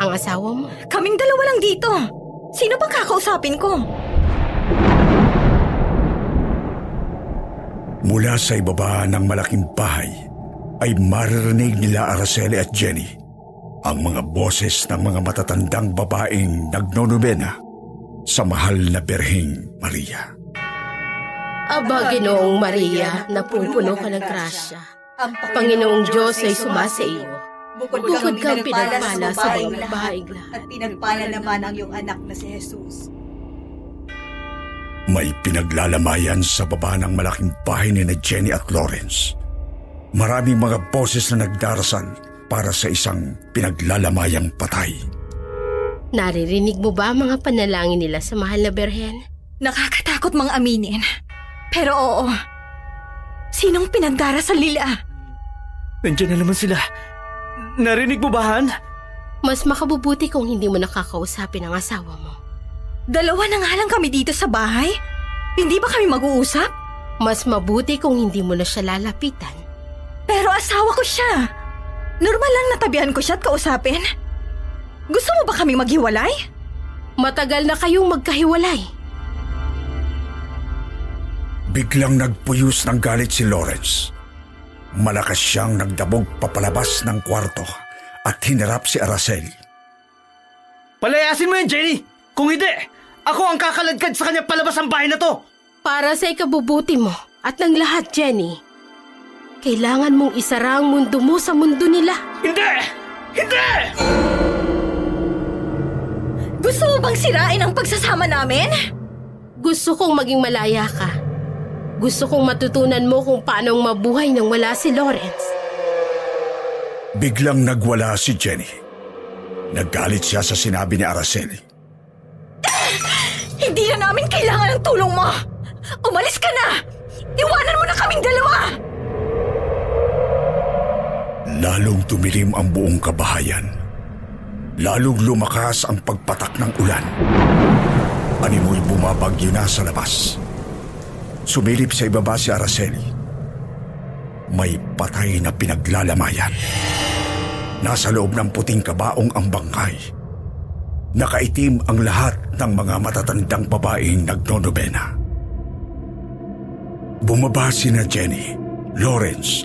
Ang asawa mo. Kaming dalawa lang dito. Sino bang kakausapin ko? Mula sa ibaba ng malaking bahay ay maririnig nila Araceli at Jenny ang mga boses ng mga matatandang babaeng nagnonobena sa mahal na Berhing Maria. Aba, Ginoong Maria, napupuno ka ng grasya. Ang Panginoong Diyos ay sumasa iyo. Bukod, Bukod kang pinagpala sa sa lahat babaeng lahat. at pinagpala naman ang iyong anak na si Jesus. May pinaglalamayan sa baba ng malaking bahay ni na Jenny at Lawrence. Maraming mga boses na nagdarasal para sa isang pinaglalamayang patay. Naririnig mo ba ang mga panalangin nila sa mahal na berhen? Nakakatakot mang aminin. Pero oo. Sinong pinagdarasal nila? Nandiyan na naman sila. Narinig mo ba, Han? Mas makabubuti kung hindi mo nakakausapin ang asawa mo. Dalawa na nga lang kami dito sa bahay. Hindi ba kami mag-uusap? Mas mabuti kung hindi mo na siya lalapitan. Pero asawa ko siya. Normal lang natabihan ko siya at kausapin. Gusto mo ba kaming maghiwalay? Matagal na kayong magkahiwalay. Biglang nagpuyos ng galit si Lawrence. Malakas siyang nagdabog papalabas ng kwarto at hinarap si Araceli. Palayasin mo yan, Jenny! Kung hindi, ako ang kakaladkad sa kanya palabas ang bahay na to! Para sa ikabubuti mo at ng lahat, Jenny. Kailangan mong isara ang mundo mo sa mundo nila. Hindi! Hindi! Gusto mo bang sirain ang pagsasama namin? Gusto kong maging malaya ka. Gusto kong matutunan mo kung paano mabuhay nang wala si Lawrence. Biglang nagwala si Jenny. Naggalit siya sa sinabi ni Araceli. Hindi na namin kailangan ng tulong mo! Umalis ka na! Iwanan mo na kaming dalawa! Lalong tumilim ang buong kabahayan. Lalong lumakas ang pagpatak ng ulan. Animoy bumabagyo na sa labas. Sumilip sa ibaba si Araceli. May patay na pinaglalamayan. Nasa loob ng puting kabaong ang bangkay. Nakaitim ang lahat ng mga matatandang babaeng nagnonobena. Bumaba si na Jenny, Lawrence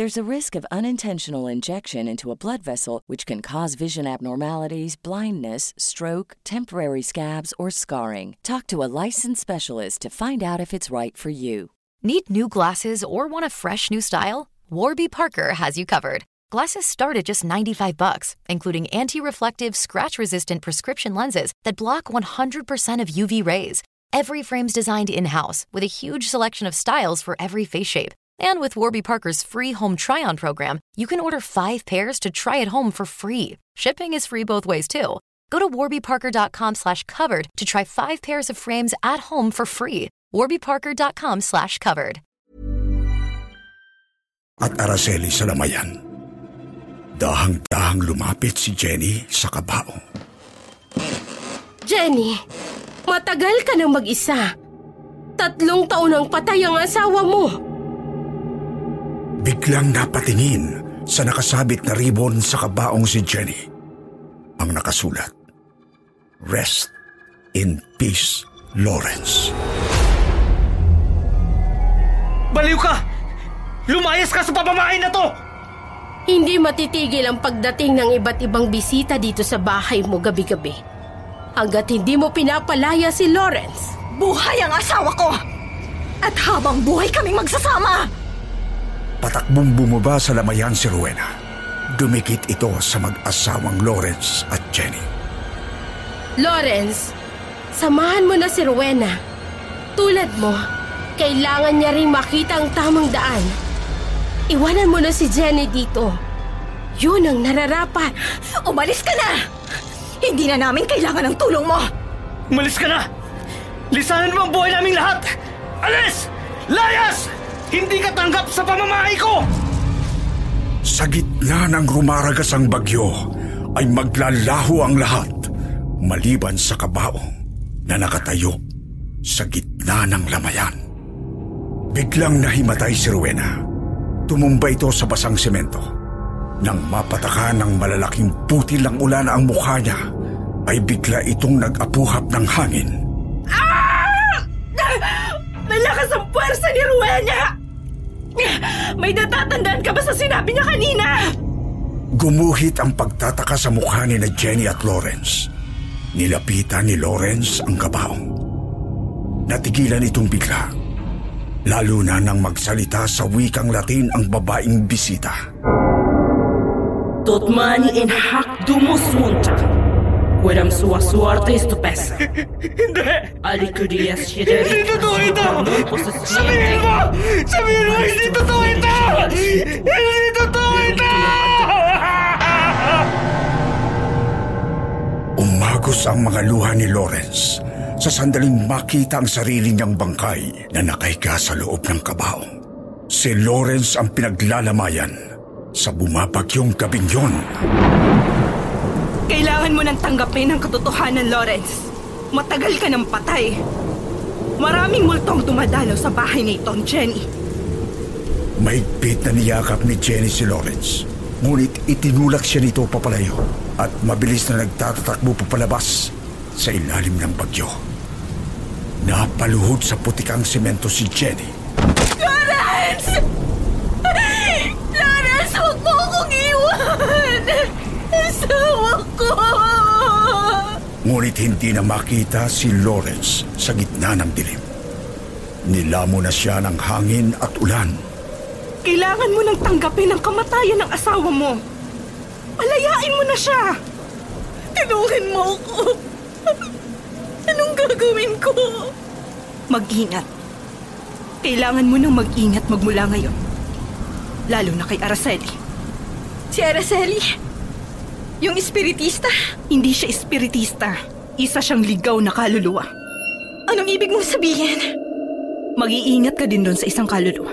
There's a risk of unintentional injection into a blood vessel, which can cause vision abnormalities, blindness, stroke, temporary scabs, or scarring. Talk to a licensed specialist to find out if it's right for you. Need new glasses or want a fresh new style? Warby Parker has you covered. Glasses start at just 95 bucks, including anti-reflective, scratch-resistant prescription lenses that block 100% of UV rays. Every frame's designed in-house with a huge selection of styles for every face shape. And with Warby Parker's free home try-on program, you can order 5 pairs to try at home for free. Shipping is free both ways too. Go to warbyparker.com slash covered to try 5 pairs of frames at home for free. warbyparker.com slash covered. At Araceli sa lamayan. Dahang-dahang lumapit si Jenny sa kabao. Jenny, matagal ka nang mag-isa. Tatlong taon ang patay ang asawa mo. Biglang napatingin sa nakasabit na ribbon sa kabaong si Jenny. Ang nakasulat, Rest in Peace, Lawrence. Baliw ka! Lumayas ka sa pamamahay na to! Hindi matitigil ang pagdating ng iba't ibang bisita dito sa bahay mo gabi-gabi. Hanggat hindi mo pinapalaya si Lawrence. Buhay ang asawa ko! At habang buhay kaming magsasama! Patakbong bumaba sa lamayan si Rowena. Dumikit ito sa mag-asawang Lawrence at Jenny. Lawrence, samahan mo na si Rowena. Tulad mo, kailangan niya ring makita ang tamang daan. Iwanan mo na si Jenny dito. Yun ang nararapat. Umalis ka na! Hindi na namin kailangan ng tulong mo! Umalis ka na! Lisanan mo ang buhay naming lahat! Alis! Layas! Hindi ka tanggap sa pamamahay ko! Sa gitna ng rumaragas ang bagyo, ay maglalaho ang lahat, maliban sa kabaong na nakatayo sa gitna ng lamayan. Biglang nahimatay si Rowena. Tumumba ito sa basang semento. Nang mapataka ng malalaking putil ang ulan ang mukha niya, ay bigla itong nag-apuhap ng hangin. Malakas ang puwersa ni Rowena! May natatandaan ka ba sa sinabi niya kanina? Gumuhit ang pagtataka sa mukha ni na Jenny at Lawrence. Nilapitan ni Lawrence ang kabaong. Natigilan itong bigla. Lalo na nang magsalita sa wikang Latin ang babaeng bisita. Tot mani en hak dumos munta. Kuram sua suarte estupesa. [LAUGHS] Hindi! Alikurias siya Hindi totoo ito! Sabihin mo! Sabihin mo, hindi totoo ito! Hindi totoo ito! Umagos ang mga luha ni Lawrence sa sandaling makita ang sarili niyang bangkay na nakahiga sa loob ng kabaong. Si Lawrence ang pinaglalamayan sa bumabagyong gabing yon. Kailangan mo nang tanggapin ang katotohanan, Lawrence. Matagal ka ng patay. Maraming multong dumadalaw sa bahay ni Itong Jenny. Mahigpit na niyakap ni Jenny si Lawrence. Ngunit itinulak siya nito papalayo at mabilis na nagtatatakbo papalabas sa ilalim ng bagyo. Napaluhod sa putikang semento si Jenny. Lawrence! Lawrence, huwag mo akong iwan! Asawa ko! Ngunit hindi na makita si Lawrence sa gitna ng dilim. Nilamo na siya ng hangin at ulan. Kailangan mo nang tanggapin ang kamatayan ng asawa mo. Palayain mo na siya. Tinulin mo ako. Anong gagawin ko? Mag-ingat. Kailangan mo nang mag-ingat magmula ngayon. Lalo na kay Araceli. Si Araceli? Yung espiritista? Hindi siya espiritista. Isa siyang ligaw na kaluluwa. Anong ibig mong sabihin? Mag-iingat ka din doon sa isang kaluluwa.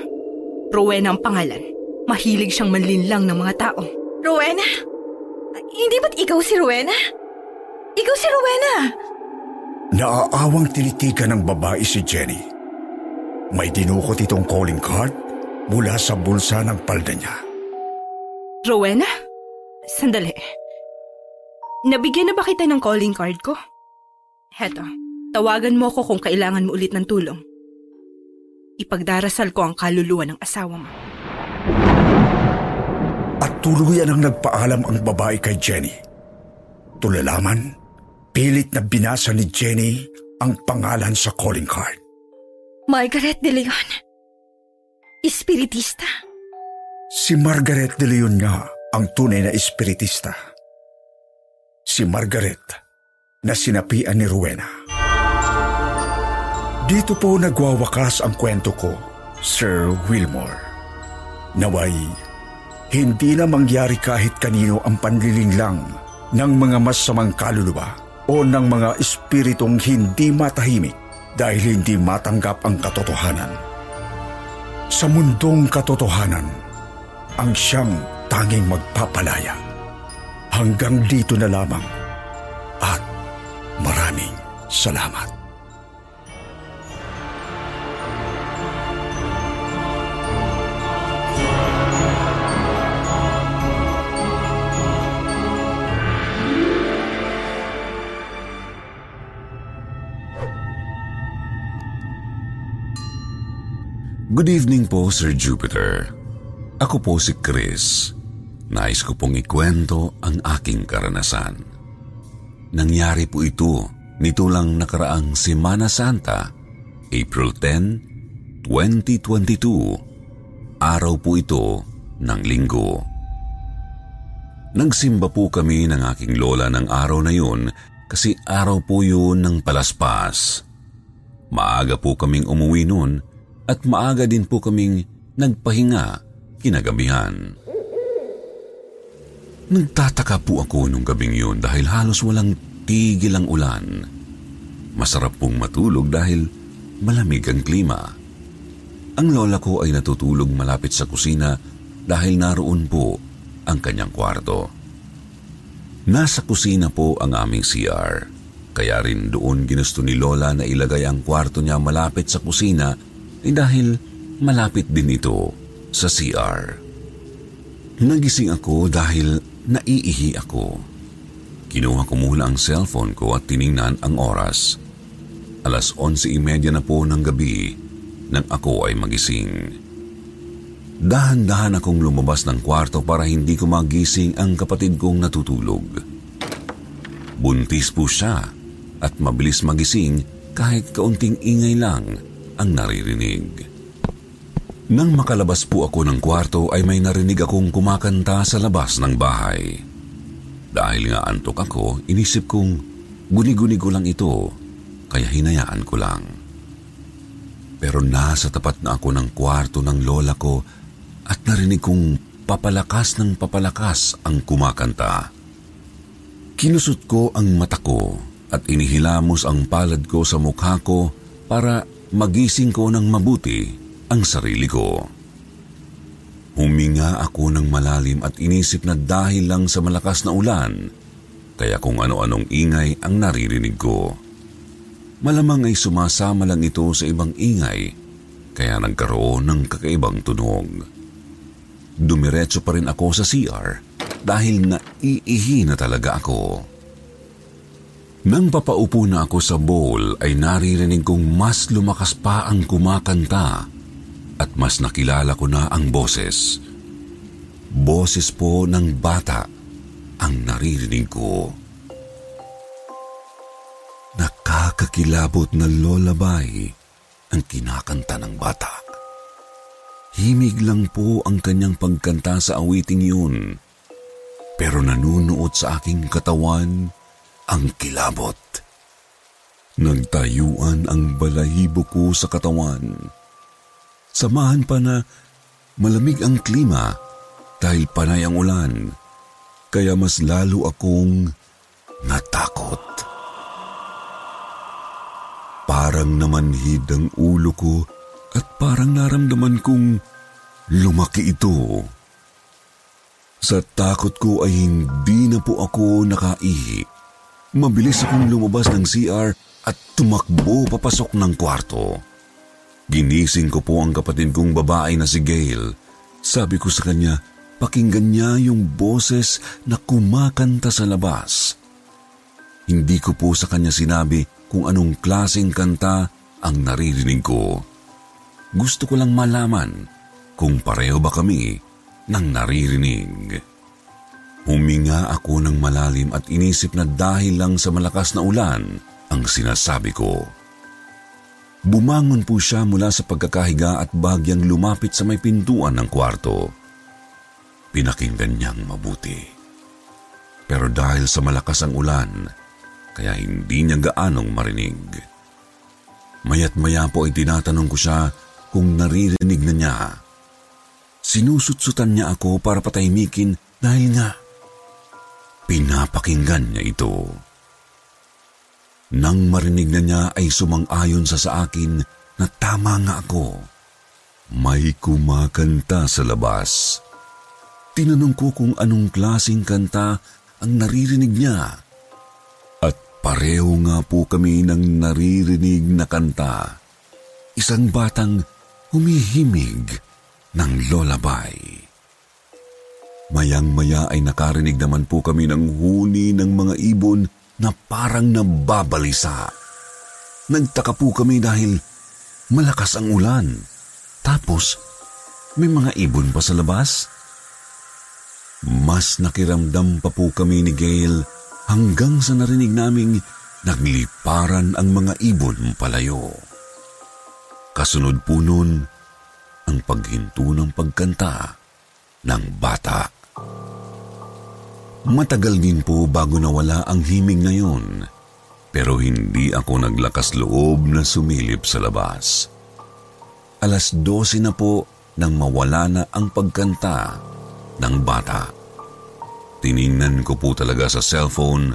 Rowena ang pangalan. Mahilig siyang manlinlang ng mga tao. Rowena? Hindi ba't ikaw si Rowena? Ikaw si Rowena! Naaawang tinitigan ng babae si Jenny. May dinukot itong calling card mula sa bulsa ng palda niya. Rowena? Sandali. Nabigyan na ba kita ng calling card ko? Heto, tawagan mo ako kung kailangan mo ulit ng tulong. Ipagdarasal ko ang kaluluwa ng asawa mo. At tuluyan ang nagpaalam ang babae kay Jenny. Tulalaman, pilit na binasa ni Jenny ang pangalan sa calling card. Margaret de Leon. Espiritista. Si Margaret de Leon nga ang tunay na espiritista. Si Margaret na sinapian ni Rowena. Dito po nagwawakas ang kwento ko, Sir Wilmore. Naway, hindi na mangyari kahit kanino ang panlilinglang ng mga masamang kaluluwa o ng mga espiritong hindi matahimik dahil hindi matanggap ang katotohanan. Sa mundong katotohanan, ang siyang tanging magpapalaya. Hanggang dito na lamang at maraming salamat. Good evening po, Sir Jupiter. Ako po si Chris. Nais ko pong ikwento ang aking karanasan. Nangyari po ito nito lang nakaraang Semana Santa, April 10, 2022. Araw po ito ng linggo. Nagsimba po kami ng aking lola ng araw na yun kasi araw po yun ng palaspas. Maaga po kaming umuwi noon at maaga din po kaming nagpahinga kinagabihan. Nagtataka po ako nung gabing yun dahil halos walang tigil ang ulan. Masarap pong matulog dahil malamig ang klima. Ang lola ko ay natutulog malapit sa kusina dahil naroon po ang kanyang kwarto. Nasa kusina po ang aming CR. Kaya rin doon ginusto ni Lola na ilagay ang kwarto niya malapit sa kusina eh dahil malapit din ito sa CR. Nagising ako dahil naiihi ako. Kinuha ko muna ang cellphone ko at tiningnan ang oras. Alas 11.30 na po ng gabi nang ako ay magising. Dahan-dahan akong lumabas ng kwarto para hindi ko magising ang kapatid kong natutulog. Buntis po siya at mabilis magising kahit kaunting ingay lang ang naririnig. Nang makalabas po ako ng kwarto ay may narinig akong kumakanta sa labas ng bahay. Dahil nga antok ako, inisip kong guni-guni ko lang ito, kaya hinayaan ko lang. Pero nasa tapat na ako ng kwarto ng lola ko at narinig kong papalakas ng papalakas ang kumakanta. Kinusot ko ang mata ko at inihilamos ang palad ko sa mukha ko para magising ko ng mabuti ang sarili ko. Huminga ako ng malalim at inisip na dahil lang sa malakas na ulan, kaya kung ano-anong ingay ang naririnig ko. Malamang ay sumasama lang ito sa ibang ingay, kaya nagkaroon ng kakaibang tunog. Dumiretso pa rin ako sa CR dahil naiihi na talaga ako. Nang papaupo na ako sa bowl ay naririnig kong mas lumakas pa ang kumakanta at mas nakilala ko na ang boses. Boses po ng bata ang naririnig ko. Nakakakilabot na lullaby ang kinakanta ng bata. Himig lang po ang kanyang pagkanta sa awiting yun, pero nanunuot sa aking katawan ang kilabot. Nagtayuan ang balahibo ko sa katawan. Samahan pa na malamig ang klima dahil panay ang ulan, kaya mas lalo akong natakot. Parang namanhid ang ulo ko at parang naramdaman kong lumaki ito. Sa takot ko ay hindi na po ako nakaihi Mabilis akong lumabas ng CR at tumakbo papasok ng kwarto. Ginising ko po ang kapatid kong babae na si Gail. Sabi ko sa kanya, pakinggan niya yung boses na kumakanta sa labas. Hindi ko po sa kanya sinabi kung anong klaseng kanta ang naririnig ko. Gusto ko lang malaman kung pareho ba kami ng naririnig. Huminga ako ng malalim at inisip na dahil lang sa malakas na ulan ang sinasabi ko. Bumangon po siya mula sa pagkakahiga at bagyang lumapit sa may pintuan ng kwarto. pinakinggan niyang mabuti. Pero dahil sa malakas ang ulan, kaya hindi niya gaanong marinig. Mayat maya po ay tinatanong ko siya kung naririnig na niya. Sinusutsutan niya ako para patahimikin dahil nga pinapakinggan niya ito. Nang marinig na niya ay sumang-ayon sa sa akin na tama nga ako. May kumakanta sa labas. Tinanong ko kung anong klasing kanta ang naririnig niya. At pareho nga po kami ng naririnig na kanta. Isang batang humihimig ng lullaby. Mayang-maya ay nakarinig naman po kami ng huni ng mga ibon na parang nababalisa. Nagtaka po kami dahil malakas ang ulan. Tapos, may mga ibon pa sa labas. Mas nakiramdam pa po kami ni Gail hanggang sa narinig naming nagliparan ang mga ibon palayo. Kasunod po nun, ang paghinto ng pagkanta ng bata. Matagal din po bago nawala ang himig na yun, pero hindi ako naglakas loob na sumilip sa labas. Alas 12 na po nang mawala na ang pagkanta ng bata. Tiningnan ko po talaga sa cellphone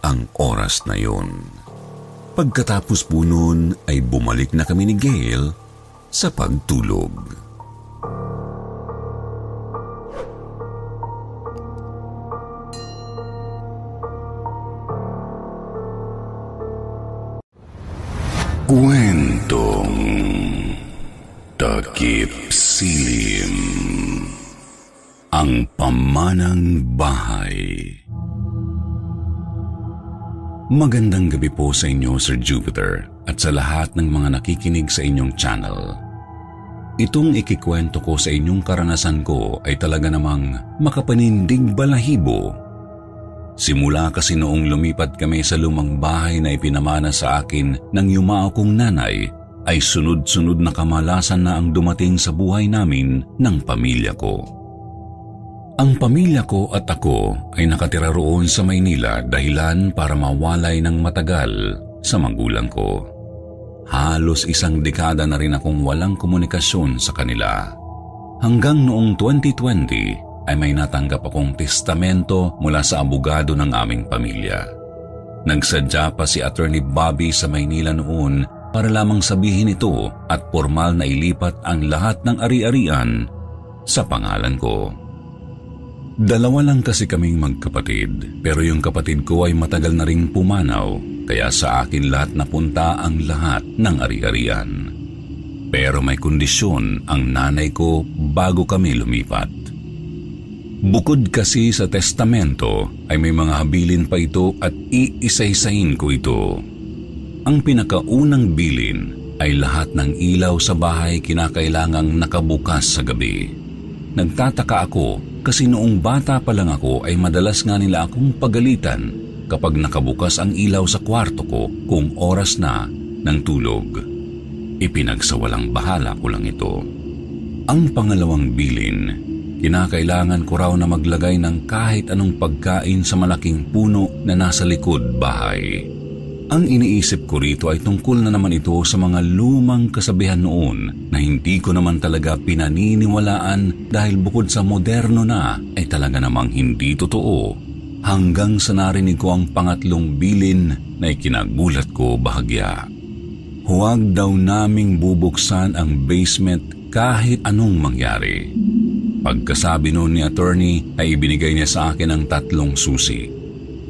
ang oras na yun. Pagkatapos po noon ay bumalik na kami ni Gail sa pagtulog. Kwentong Takip Silim Ang Pamanang Bahay Magandang gabi po sa inyo, Sir Jupiter, at sa lahat ng mga nakikinig sa inyong channel. Itong ikikwento ko sa inyong karanasan ko ay talaga namang makapanindig balahibo Simula kasi noong lumipat kami sa lumang bahay na ipinamana sa akin ng yumao kong nanay, ay sunod-sunod na kamalasan na ang dumating sa buhay namin ng pamilya ko. Ang pamilya ko at ako ay nakatira roon sa Maynila dahilan para mawalay ng matagal sa magulang ko. Halos isang dekada na rin akong walang komunikasyon sa kanila. Hanggang noong 2020, ay may natanggap akong testamento mula sa abogado ng aming pamilya. Nagsadya pa si Attorney Bobby sa Maynila noon para lamang sabihin ito at formal na ilipat ang lahat ng ari-arian sa pangalan ko. Dalawa lang kasi kaming magkapatid pero yung kapatid ko ay matagal na ring pumanaw kaya sa akin lahat napunta ang lahat ng ari-arian. Pero may kondisyon ang nanay ko bago kami lumipat. Bukod kasi sa testamento ay may mga habilin pa ito at iisa-isahin ko ito. Ang pinakaunang bilin ay lahat ng ilaw sa bahay kinakailangang nakabukas sa gabi. Nagtataka ako kasi noong bata pa lang ako ay madalas nga nila akong pagalitan kapag nakabukas ang ilaw sa kwarto ko kung oras na ng tulog. Ipinagsawalang bahala ko lang ito. Ang pangalawang bilin Kinakailangan ko raw na maglagay ng kahit anong pagkain sa malaking puno na nasa likod bahay. Ang iniisip ko rito ay tungkol na naman ito sa mga lumang kasabihan noon na hindi ko naman talaga pinaniniwalaan dahil bukod sa moderno na ay talaga namang hindi totoo hanggang sa narinig ko ang pangatlong bilin na ikinagulat ko bahagya. Huwag daw naming bubuksan ang basement kahit anong mangyari. Pagkasabi noon ni attorney ay ibinigay niya sa akin ang tatlong susi.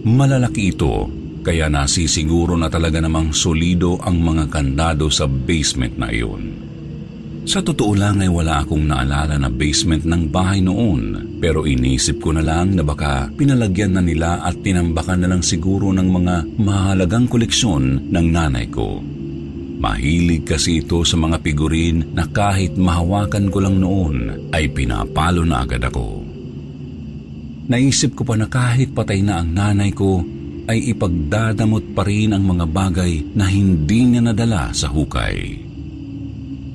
Malalaki ito kaya nasisiguro na talaga namang solido ang mga kandado sa basement na iyon. Sa totoo lang ay wala akong naalala na basement ng bahay noon pero inisip ko na lang na baka pinalagyan na nila at tinambakan na lang siguro ng mga mahalagang koleksyon ng nanay ko. Mahilig kasi ito sa mga figurin na kahit mahawakan ko lang noon ay pinapalo na agad ako. Naisip ko pa na kahit patay na ang nanay ko ay ipagdadamot pa rin ang mga bagay na hindi niya nadala sa hukay.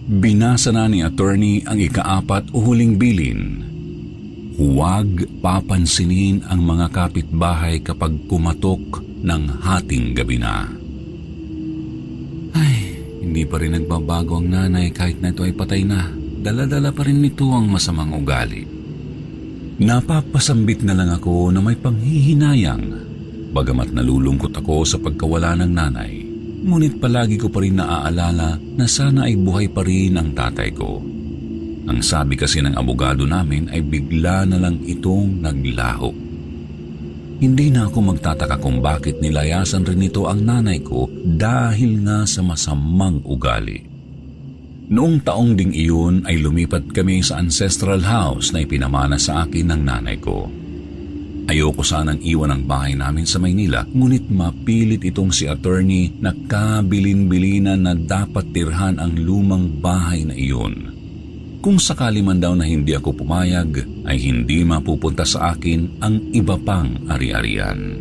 Binasa na ni attorney ang ikaapat o huling bilin. huwag papansinin ang mga kapitbahay kapag kumatok ng hating gabi na. Hindi pa rin nagbabago ang nanay kahit na ito ay patay na. Dala-dala pa rin nito ang masamang ugali. Napapasambit na lang ako na may panghihinayang bagamat nalulungkot ako sa pagkawala ng nanay. Ngunit palagi ko pa rin naaalala na sana ay buhay pa rin ang tatay ko. Ang sabi kasi ng abogado namin ay bigla na lang itong naglaho. Hindi na ako magtataka kung bakit nilayasan rin ito ang nanay ko dahil nga sa masamang ugali. Noong taong ding iyon ay lumipat kami sa ancestral house na ipinamana sa akin ng nanay ko. Ayoko sanang iwan ang bahay namin sa Maynila, ngunit mapilit itong si attorney na kabilin-bilinan na dapat tirhan ang lumang bahay na iyon. Kung sakali man daw na hindi ako pumayag, ay hindi mapupunta sa akin ang iba pang ari-arian.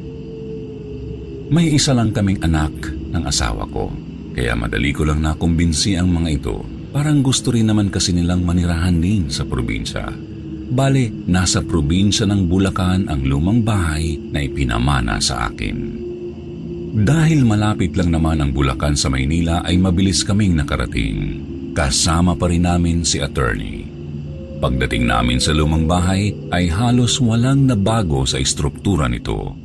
May isa lang kaming anak ng asawa ko, kaya madali ko lang nakumbinsi ang mga ito. Parang gusto rin naman kasi nilang manirahan din sa probinsya. Bale, nasa probinsya ng Bulacan ang lumang bahay na ipinamana sa akin. Dahil malapit lang naman ang Bulacan sa Maynila ay mabilis kaming nakarating. Kasama pa rin namin si attorney. Pagdating namin sa lumang bahay ay halos walang nabago sa istruktura nito.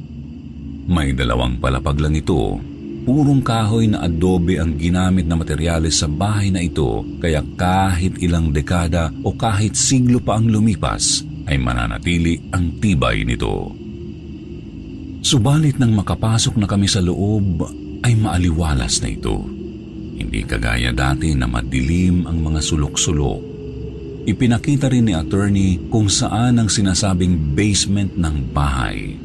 May dalawang palapag lang ito. Purong kahoy na adobe ang ginamit na materyales sa bahay na ito kaya kahit ilang dekada o kahit siglo pa ang lumipas ay mananatili ang tibay nito. Subalit nang makapasok na kami sa loob ay maaliwalas na ito. Hindi kagaya dati na madilim ang mga sulok-sulok. Ipinakita rin ni attorney kung saan ang sinasabing basement ng bahay.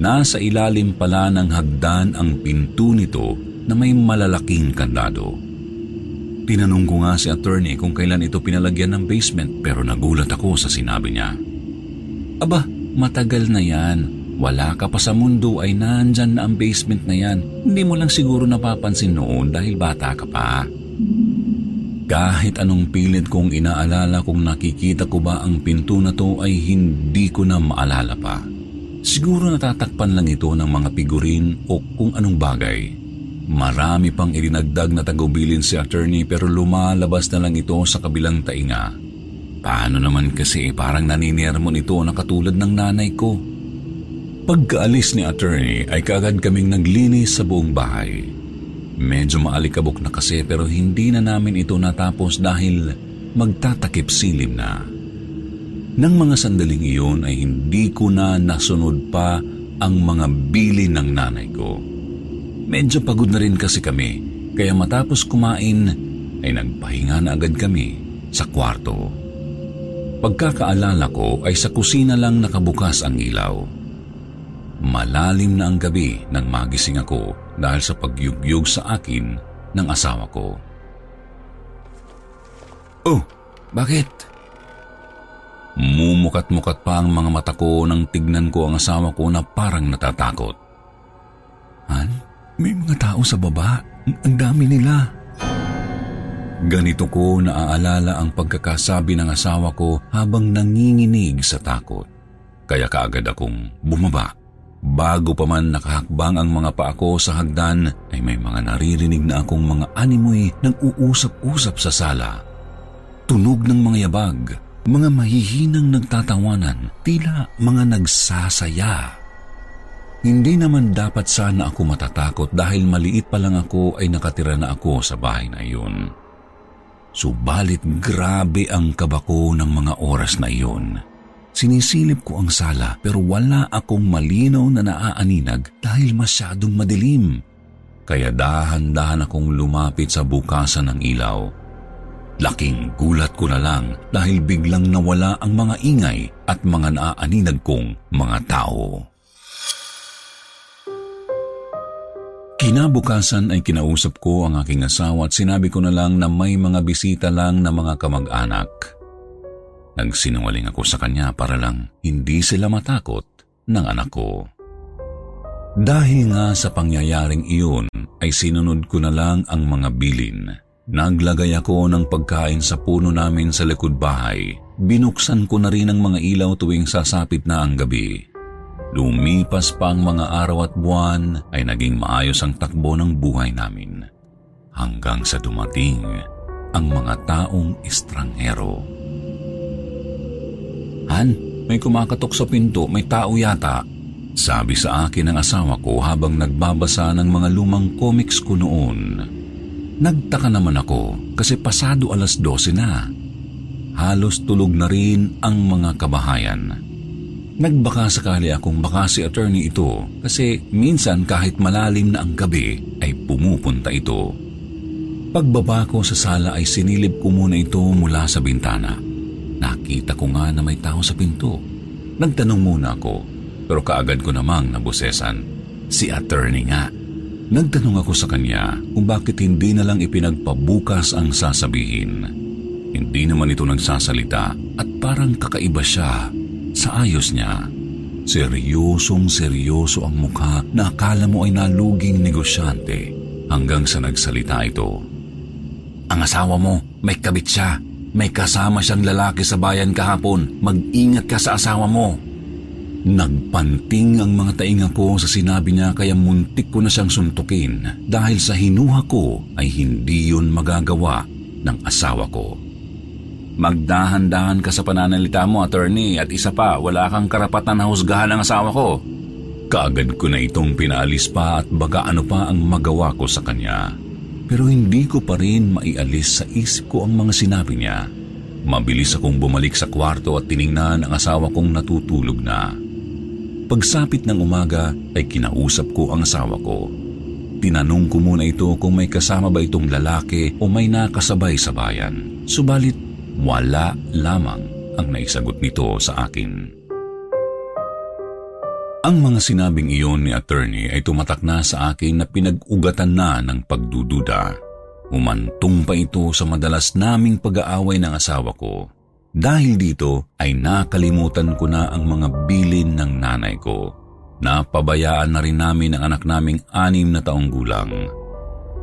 Nasa ilalim pala ng hagdan ang pinto nito na may malalaking kandado. Tinanong ko nga si attorney kung kailan ito pinalagyan ng basement pero nagulat ako sa sinabi niya. Aba, matagal na yan. Wala ka pa sa mundo ay nandyan na ang basement na yan. Hindi mo lang siguro napapansin noon dahil bata ka pa. Kahit anong pilit kong inaalala kung nakikita ko ba ang pinto na to ay hindi ko na maalala pa. Siguro natatakpan lang ito ng mga figurin o kung anong bagay. Marami pang irinagdag na tagubilin si attorney pero lumalabas na lang ito sa kabilang tainga. Paano naman kasi parang naninirmon ito na katulad ng nanay ko. Pagkaalis ni attorney ay kaagad kaming naglinis sa buong bahay. Medyo maalikabok na kasi pero hindi na namin ito natapos dahil magtatakip silim na. Nang mga sandaling iyon ay hindi ko na nasunod pa ang mga bili ng nanay ko. Medyo pagod na rin kasi kami kaya matapos kumain ay nagpahinga na agad kami sa kwarto. Pagkakaalala ko ay sa kusina lang nakabukas ang ilaw. Malalim na ang gabi nang magising ako dahil sa pagyugyug sa akin ng asawa ko. Oh, bakit? Mumukat-mukat pa ang mga mata ko nang tignan ko ang asawa ko na parang natatakot. Han, may mga tao sa baba. Ang dami nila. Ganito ko naaalala ang pagkakasabi ng asawa ko habang nanginginig sa takot. Kaya kaagad akong bumaba Bago pa man nakahakbang ang mga paa ko sa hagdan ay may mga naririnig na akong mga animoy nang uusap-usap sa sala. Tunog ng mga yabag, mga mahihinang nagtatawanan, tila mga nagsasaya. Hindi naman dapat sana ako matatakot dahil maliit pa lang ako ay nakatira na ako sa bahay na iyon. Subalit grabe ang kabako ng mga oras na iyon. Sinisilip ko ang sala pero wala akong malinaw na naaaninag dahil masyadong madilim. Kaya dahan-dahan akong lumapit sa bukasan ng ilaw. Laking gulat ko na lang dahil biglang nawala ang mga ingay at mga naaaninag kong mga tao. Kinabukasan ay kinausap ko ang aking asawa at sinabi ko na lang na may mga bisita lang na mga kamag-anak. Nagsinungaling ako sa kanya para lang hindi sila matakot ng anak ko. Dahil nga sa pangyayaring iyon ay sinunod ko na lang ang mga bilin. Naglagay ako ng pagkain sa puno namin sa likod bahay. Binuksan ko na rin ang mga ilaw tuwing sasapit na ang gabi. Lumipas pa ang mga araw at buwan ay naging maayos ang takbo ng buhay namin. Hanggang sa dumating ang mga taong estranghero. Han, may kumakatok sa pinto, may tao yata. Sabi sa akin ng asawa ko habang nagbabasa ng mga lumang comics ko noon. Nagtaka naman ako kasi pasado alas 12 na. Halos tulog na rin ang mga kabahayan. Nagbaka sakali akong baka si attorney ito kasi minsan kahit malalim na ang gabi ay pumupunta ito. Pagbaba ko sa sala ay sinilip ko muna ito mula sa bintana. Nakita ko nga na may tao sa pinto. Nagtanong muna ako pero kaagad ko namang nabusesan. Si attorney nga. Nagtanong ako sa kanya kung bakit hindi na lang ipinagpabukas ang sasabihin. Hindi naman ito nagsasalita at parang kakaiba siya sa ayos niya. Seryosong seryoso ang mukha na akala mo ay naluging negosyante hanggang sa nagsalita ito. Ang asawa mo, may kabit siya. May kasama siyang lalaki sa bayan kahapon. Mag-ingat ka sa asawa mo. Nagpanting ang mga tainga ko sa sinabi niya kaya muntik ko na siyang suntukin dahil sa hinuha ko ay hindi yun magagawa ng asawa ko. Magdahan-dahan ka sa pananalita mo, attorney, at isa pa, wala kang karapatan na husgahan ang asawa ko. Kaagad ko na itong pinaalis pa at baga ano pa ang magawa ko sa kanya. Pero hindi ko pa rin maialis sa isip ko ang mga sinabi niya. Mabilis akong bumalik sa kwarto at tiningnan ang asawa kong natutulog na. Pagsapit ng umaga ay kinausap ko ang asawa ko. Tinanong ko muna ito kung may kasama ba itong lalaki o may nakasabay sa bayan. Subalit wala lamang ang naisagot nito sa akin. Ang mga sinabing iyon ni attorney ay tumatak na sa akin na pinag-ugatan na ng pagdududa. Umantong pa ito sa madalas naming pag-aaway ng asawa ko. Dahil dito ay nakalimutan ko na ang mga bilin ng nanay ko. Napabayaan na rin namin ang anak naming anim na taong gulang.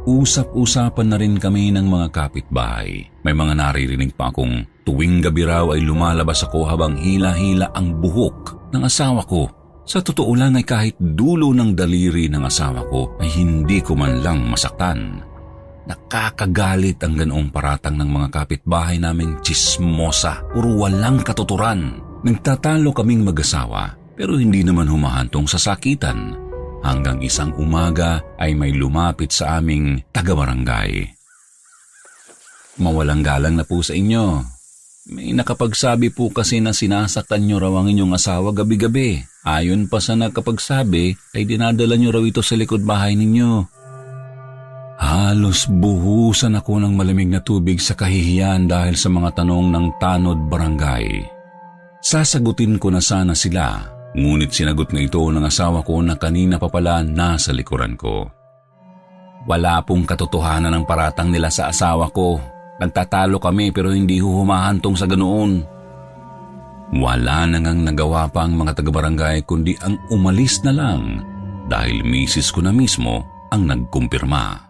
Usap-usapan na rin kami ng mga kapitbahay. May mga naririnig pa akong tuwing gabi raw ay lumalabas ako habang hila-hila ang buhok ng asawa ko. Sa totoo lang ay kahit dulo ng daliri ng asawa ko ay hindi ko man lang masaktan. Nakakagalit ang ganoong paratang ng mga kapitbahay naming chismosa, puro walang katuturan. Nagtatalo kaming mag-asawa pero hindi naman humahantong sa sakitan. Hanggang isang umaga ay may lumapit sa aming taga-barangay. Mawalang galang na po sa inyo. May nakapagsabi po kasi na sinasaktan nyo raw ang inyong asawa gabi-gabi. Ayon pa sa nakapagsabi ay dinadala nyo raw ito sa likod bahay ninyo. Halos buhusan ako ng malamig na tubig sa kahihiyan dahil sa mga tanong ng tanod barangay. Sasagutin ko na sana sila, ngunit sinagot na ito ng asawa ko na kanina pa pala nasa likuran ko. Wala pong katotohanan ng paratang nila sa asawa ko. Nagtatalo kami pero hindi humahantong sa ganoon. Wala na ngang nagawa pa ang mga taga-barangay kundi ang umalis na lang dahil misis ko na mismo ang nagkumpirma.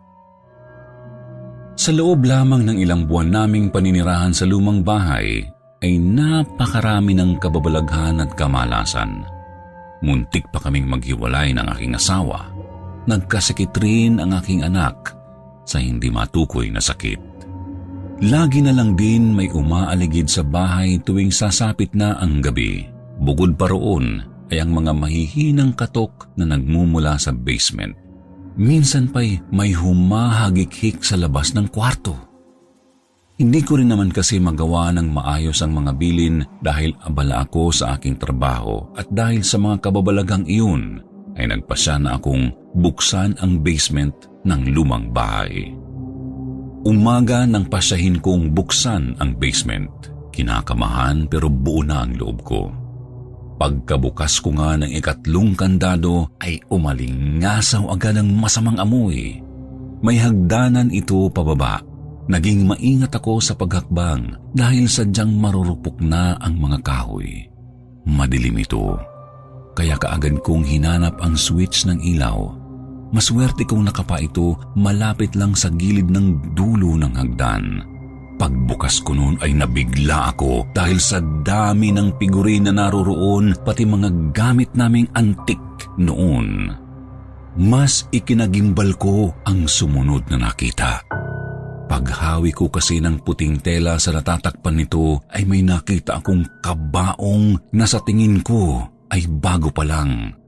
Sa loob lamang ng ilang buwan naming paninirahan sa lumang bahay ay napakarami ng kababalaghan at kamalasan. Muntik pa kaming maghiwalay ng aking asawa. Nagkasakit rin ang aking anak sa hindi matukoy na sakit. Lagi na lang din may umaaligid sa bahay tuwing sasapit na ang gabi. Bukod pa roon ay ang mga mahihinang katok na nagmumula sa basement. Minsan pa'y may humahagikhik sa labas ng kwarto. Hindi ko rin naman kasi magawa ng maayos ang mga bilin dahil abala ako sa aking trabaho at dahil sa mga kababalagang iyon ay nagpasya na akong buksan ang basement ng lumang bahay. Umaga nang pasyahin kong buksan ang basement. Kinakamahan pero buo na ang loob ko. Pagkabukas ko nga ng ikatlong kandado ay umalingasaw agad ang masamang amoy. May hagdanan ito pababa. Naging maingat ako sa paghakbang dahil sadyang marurupok na ang mga kahoy. Madilim ito, kaya kaagad kong hinanap ang switch ng ilaw. Maswerte kong nakapa ito malapit lang sa gilid ng dulo ng hagdan. Pagbukas ko noon ay nabigla ako dahil sa dami ng figurin na naroroon pati mga gamit naming antik noon. Mas ikinagimbal ko ang sumunod na nakita. Paghawi ko kasi ng puting tela sa natatakpan nito ay may nakita akong kabaong na sa tingin ko ay bago pa lang.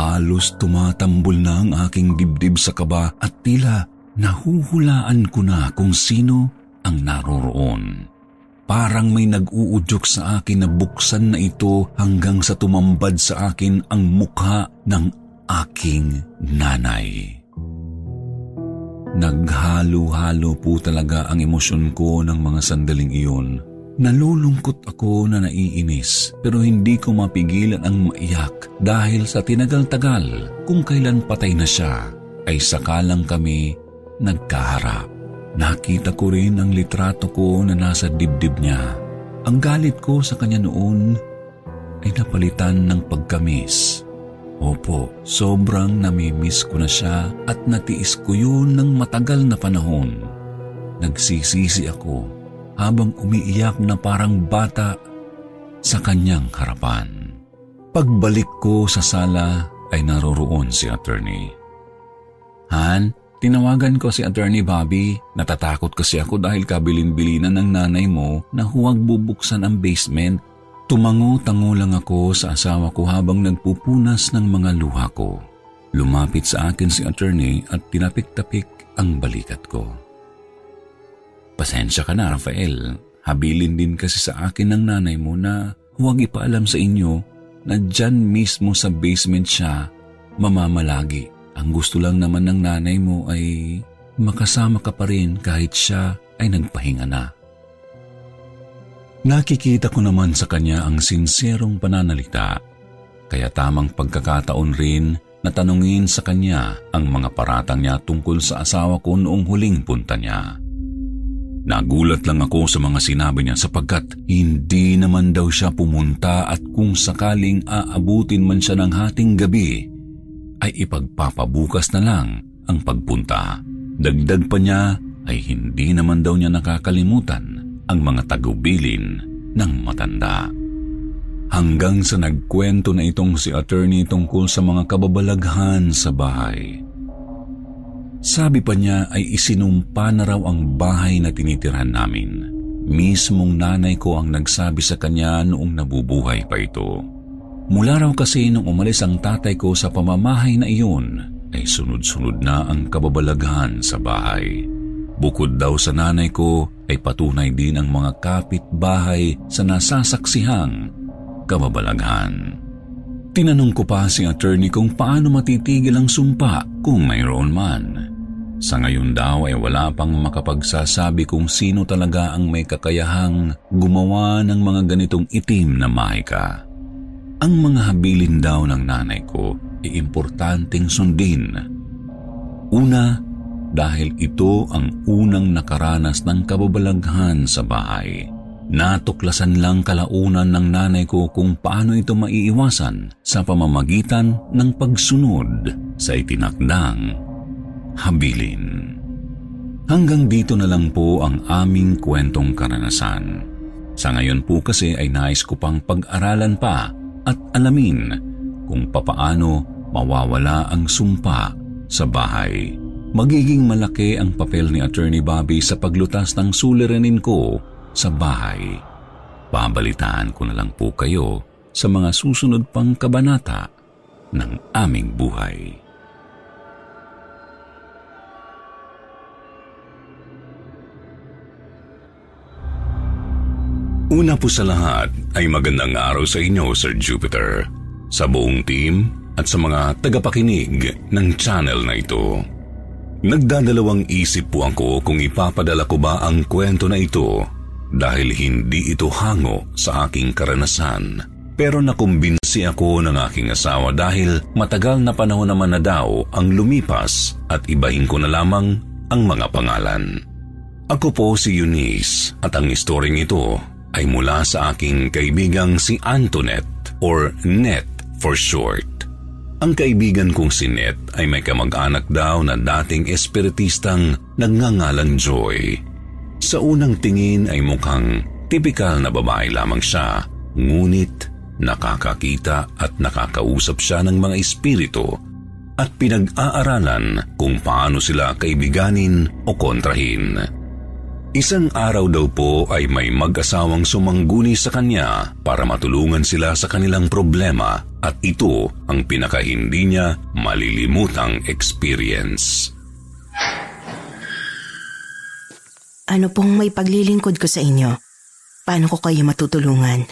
Halos tumatambol na ang aking dibdib sa kaba at tila nahuhulaan ko na kung sino ang naroroon. Parang may nag-uudyok sa akin na buksan na ito hanggang sa tumambad sa akin ang mukha ng aking nanay. Naghalo-halo po talaga ang emosyon ko ng mga sandaling iyon. Nalulungkot ako na naiinis pero hindi ko mapigilan ang maiyak dahil sa tinagal-tagal kung kailan patay na siya ay sakalang kami nagkaharap. Nakita ko rin ang litrato ko na nasa dibdib niya. Ang galit ko sa kanya noon ay napalitan ng pagkamis. Opo, sobrang namimiss ko na siya at natiis ko yun ng matagal na panahon. Nagsisisi ako habang umiiyak na parang bata sa kanyang harapan. Pagbalik ko sa sala ay naroroon si attorney. Han, Tinawagan ko si Attorney Bobby. Natatakot kasi ako dahil kabilin-bilinan ng nanay mo na huwag bubuksan ang basement. Tumango-tango lang ako sa asawa ko habang nagpupunas ng mga luha ko. Lumapit sa akin si attorney at tinapik-tapik ang balikat ko. Pasensya ka na, Rafael. Habilin din kasi sa akin ng nanay mo na huwag ipaalam sa inyo na dyan mismo sa basement siya mamamalagi. Ang gusto lang naman ng nanay mo ay makasama ka pa rin kahit siya ay nagpahinga na. Nakikita ko naman sa kanya ang sinserong pananalita, kaya tamang pagkakataon rin na tanungin sa kanya ang mga paratang niya tungkol sa asawa ko noong huling punta niya. Nagulat lang ako sa mga sinabi niya sapagkat hindi naman daw siya pumunta at kung sakaling aabutin man siya ng hating gabi, ay ipagpapabukas na lang ang pagpunta. Dagdag pa niya ay hindi naman daw niya nakakalimutan ang mga tagubilin ng matanda. Hanggang sa nagkwento na itong si attorney tungkol sa mga kababalaghan sa bahay. Sabi pa niya ay isinumpa na raw ang bahay na tinitirhan namin. Mismong nanay ko ang nagsabi sa kanya noong nabubuhay pa ito. Mula raw kasi nung umalis ang tatay ko sa pamamahay na iyon, ay sunod-sunod na ang kababalaghan sa bahay. Bukod daw sa nanay ko, ay patunay din ang mga kapit-bahay sa nasasaksihang kababalaghan. Tinanong ko pa si attorney kung paano matitigil ang sumpa kung mayroon man. Sa ngayon daw ay wala pang makapagsasabi kung sino talaga ang may kakayahang gumawa ng mga ganitong itim na mahika. Ang mga habilin daw ng nanay ko ay importanteng sundin. Una, dahil ito ang unang nakaranas ng kababalaghan sa bahay. Natuklasan lang kalaunan ng nanay ko kung paano ito maiiwasan sa pamamagitan ng pagsunod sa itinakdang habilin. Hanggang dito na lang po ang aming kwentong karanasan. Sa ngayon po kasi ay nais ko pang pag-aralan pa at alamin kung papaano mawawala ang sumpa sa bahay. Magiging malaki ang papel ni Attorney Bobby sa paglutas ng suliranin ko sa bahay. Babalitaan ko na lang po kayo sa mga susunod pang kabanata ng aming buhay. Una po sa lahat ay magandang araw sa inyo, Sir Jupiter, sa buong team at sa mga tagapakinig ng channel na ito. Nagdadalawang isip po ako kung ipapadala ko ba ang kwento na ito dahil hindi ito hango sa aking karanasan. Pero nakumbinsi ako ng aking asawa dahil matagal na panahon naman na daw ang lumipas at ibahin ko na lamang ang mga pangalan. Ako po si Eunice at ang istoring ito ay mula sa aking kaibigang si Antoinette or Net for short. Ang kaibigan kong si Net ay may kamag-anak daw na dating espiritistang nagngangalang Joy. Sa unang tingin ay mukhang tipikal na babae lamang siya, ngunit nakakakita at nakakausap siya ng mga espiritu at pinag-aaralan kung paano sila kaibiganin o kontrahin. Isang araw daw po ay may mag-asawang sumangguni sa kanya para matulungan sila sa kanilang problema at ito ang pinakahindi niya malilimutang experience. Ano pong may paglilingkod ko sa inyo? Paano ko kayo matutulungan?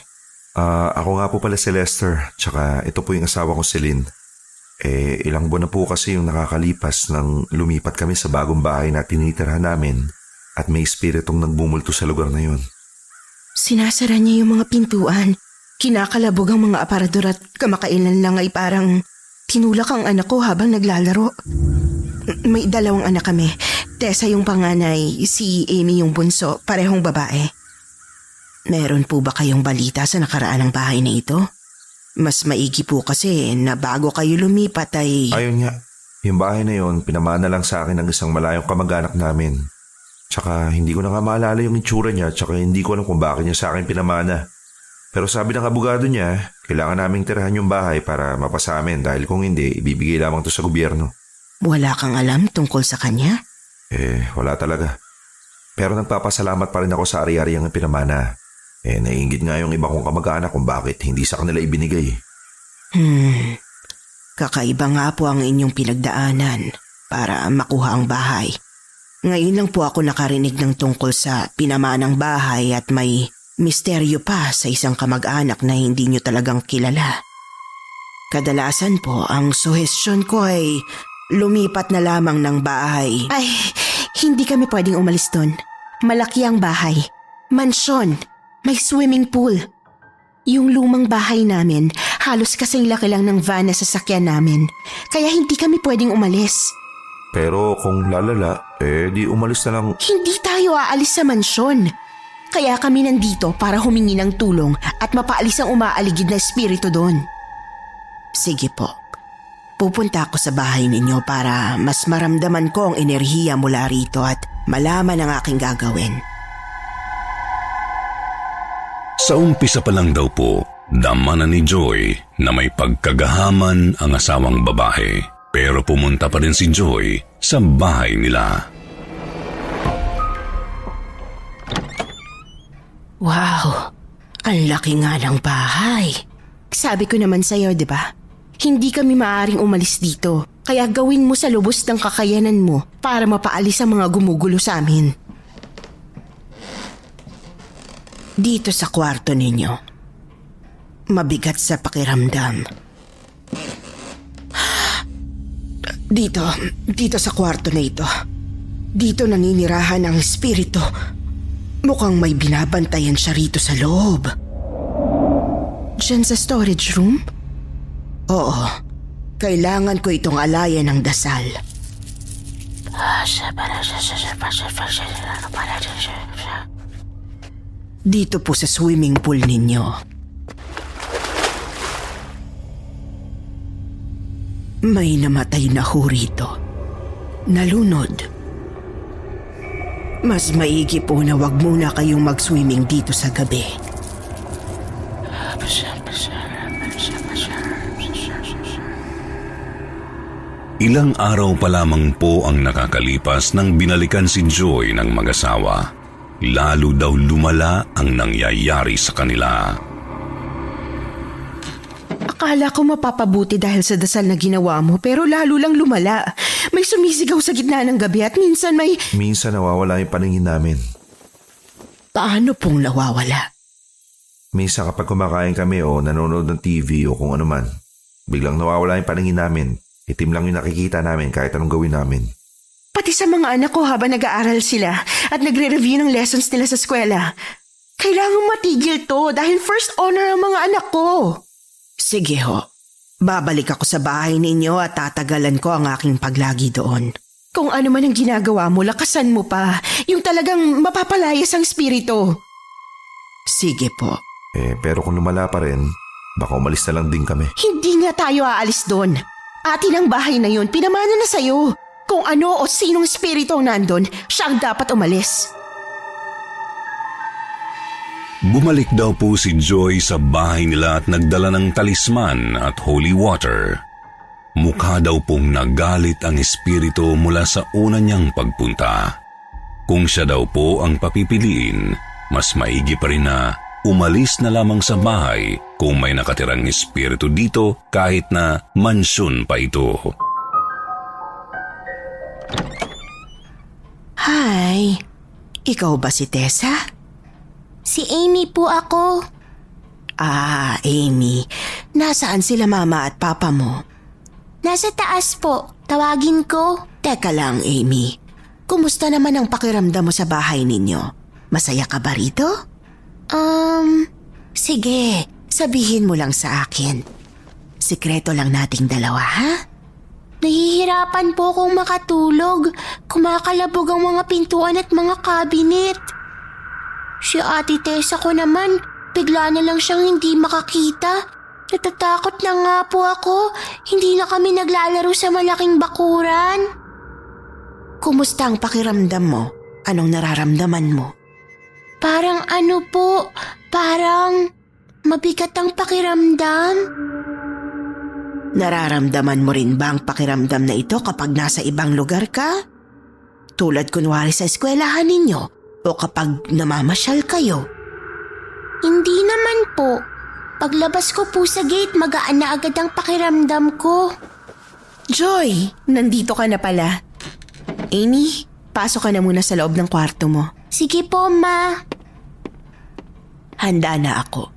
Ah, ako nga po pala si Lester, tsaka ito po yung asawa ko si Lynn. Eh, ilang buwan na po kasi yung nakakalipas nang lumipat kami sa bagong bahay na tinitirhan namin at may espiritong nagbumulto sa lugar na yun. Sinasara niya yung mga pintuan. Kinakalabog ang mga aparador at kamakailan lang ay parang tinulak ang anak ko habang naglalaro. May dalawang anak kami. Tessa yung panganay, si Amy yung bunso, parehong babae. Meron po ba kayong balita sa nakaraan ng bahay na ito? Mas maigi po kasi na bago kayo lumipat ay... Ayun nga, yung bahay na yun, pinamana lang sa akin ng isang malayong kamag-anak namin. Tsaka hindi ko na nga maalala yung itsura niya tsaka hindi ko alam kung bakit niya sa akin pinamana. Pero sabi ng abogado niya, kailangan naming tirahan yung bahay para mapasamin dahil kung hindi, ibibigay lamang to sa gobyerno. Wala kang alam tungkol sa kanya? Eh, wala talaga. Pero nagpapasalamat pa rin ako sa ari-ari ang pinamana. Eh, naiingit nga yung iba kong kamag-anak kung bakit hindi sa kanila ibinigay. Hmm, kakaiba nga po ang inyong pinagdaanan para makuha ang bahay. Ngayon lang po ako nakarinig ng tungkol sa pinamanang bahay at may misteryo pa sa isang kamag-anak na hindi nyo talagang kilala. Kadalasan po ang suhestyon ko ay lumipat na lamang ng bahay. Ay, hindi kami pwedeng umalis doon. Malaki ang bahay. Mansyon. May swimming pool. Yung lumang bahay namin, halos kasing laki lang ng van na sasakyan namin. Kaya hindi kami pwedeng umalis. Pero kung lalala, eh di umalis na lang. Hindi tayo aalis sa mansyon. Kaya kami nandito para humingi ng tulong at mapaalis ang umaaligid na espiritu doon. Sige po. Pupunta ako sa bahay ninyo para mas maramdaman ko ang enerhiya mula rito at malaman ang aking gagawin. Sa umpisa pa lang daw po, dama na ni Joy na may pagkagahaman ang asawang babae. Pero pumunta pa rin si Joy sa bahay nila. Wow! Ang laki nga ng bahay. Sabi ko naman sa'yo, di ba? Hindi kami maaring umalis dito. Kaya gawin mo sa lubos ng kakayanan mo para mapaalis ang mga gumugulo sa amin. Dito sa kwarto ninyo. Mabigat sa pakiramdam. Dito, dito sa kwarto na ito. Dito naninirahan ang espiritu. Mukhang may binabantayan siya rito sa loob. Diyan sa storage room? Oo. Kailangan ko itong alayan ng dasal. Dito po sa swimming pool ninyo. May namatay na ho rito. Nalunod. Mas maigi po na wag muna kayong mag-swimming dito sa gabi. Ilang araw pa lamang po ang nakakalipas nang binalikan si Joy ng mag-asawa. Lalo daw lumala ang nangyayari sa kanila. Akala ko mapapabuti dahil sa dasal na ginawa mo pero lalo lang lumala. May sumisigaw sa gitna ng gabi at minsan may... Minsan nawawala yung paningin namin. Paano pong nawawala? Minsan kapag kumakain kami o nanonood ng TV o kung ano man, biglang nawawala yung paningin namin. Itim lang yung nakikita namin kahit anong gawin namin. Pati sa mga anak ko habang nag-aaral sila at nagre-review ng lessons nila sa eskwela. Kailangan matigil to dahil first honor ang mga anak ko. Sige ho. Babalik ako sa bahay ninyo at tatagalan ko ang aking paglagi doon. Kung ano man ang ginagawa mo, lakasan mo pa. Yung talagang mapapalayas ang spirito. Sige po. Eh, pero kung lumala pa rin, baka umalis na lang din kami. Hindi nga tayo aalis doon. Atin ang bahay na yun, pinamana na sa'yo. Kung ano o sinong espiritu ang nandun, siya ang dapat umalis. Bumalik daw po si Joy sa bahay nila at nagdala ng talisman at holy water. Mukha daw pong nagalit ang espiritu mula sa una niyang pagpunta. Kung siya daw po ang papipiliin, mas maigi pa rin na umalis na lamang sa bahay kung may nakatirang espiritu dito kahit na mansyon pa ito. Hi, ikaw ba si Tessa? Si Amy po ako. Ah, Amy. Nasaan sila mama at papa mo? Nasa taas po. Tawagin ko. Teka lang, Amy. Kumusta naman ang pakiramdam mo sa bahay ninyo? Masaya ka ba rito? Um, sige. Sabihin mo lang sa akin. Sikreto lang nating dalawa, ha? Nahihirapan po akong makatulog. Kumakalabog ang mga pintuan at mga kabinet. Si Ate Tessa ko naman, bigla na lang siyang hindi makakita. Natatakot na nga po ako. Hindi na kami naglalaro sa malaking bakuran. Kumusta ang pakiramdam mo? Anong nararamdaman mo? Parang ano po, parang mabigat ang pakiramdam. Nararamdaman mo rin ba ang pakiramdam na ito kapag nasa ibang lugar ka? Tulad kunwari sa eskwelahan ninyo o kapag namamasyal kayo? Hindi naman po. Paglabas ko po sa gate, magaan na agad ang pakiramdam ko. Joy, nandito ka na pala. Amy, pasok ka na muna sa loob ng kwarto mo. Sige po, ma. Handa na ako.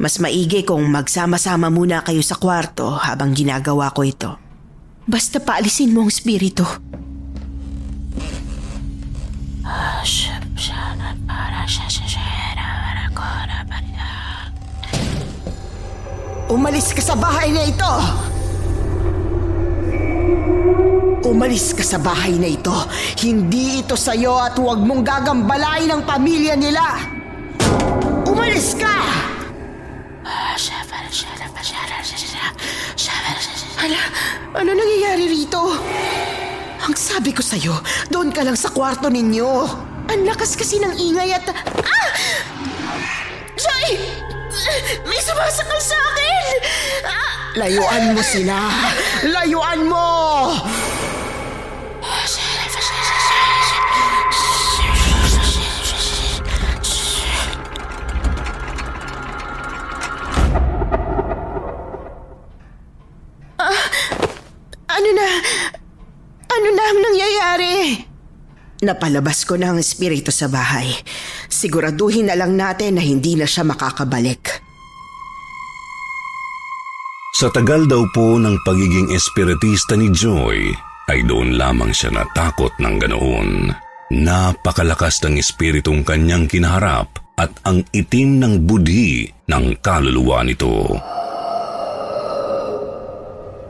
Mas maigi kung magsama-sama muna kayo sa kwarto habang ginagawa ko ito. Basta paalisin mo ang spirito. Umalis ka sa bahay na ito! Umalis ka sa bahay na ito. Hindi ito sa'yo at huwag mong gagambalain ang pamilya nila. Umalis ka! Hala, ano nangyayari rito? Ang sabi ko sa'yo, doon ka lang sa kwarto ninyo. Ang lakas kasi ng ingay at... Ah! Joy! May sumasakal sa akin! Ah! Layuan mo sila! Layuan mo! Ah, ano na? Ano na ang nangyayari? Napalabas ko na ang espiritu sa bahay. Siguraduhin na lang natin na hindi na siya makakabalik. Sa tagal daw po ng pagiging espiritista ni Joy, ay doon lamang siya natakot ng ganoon. Napakalakas ng espiritong kanyang kinaharap at ang itim ng budhi ng kaluluwa nito.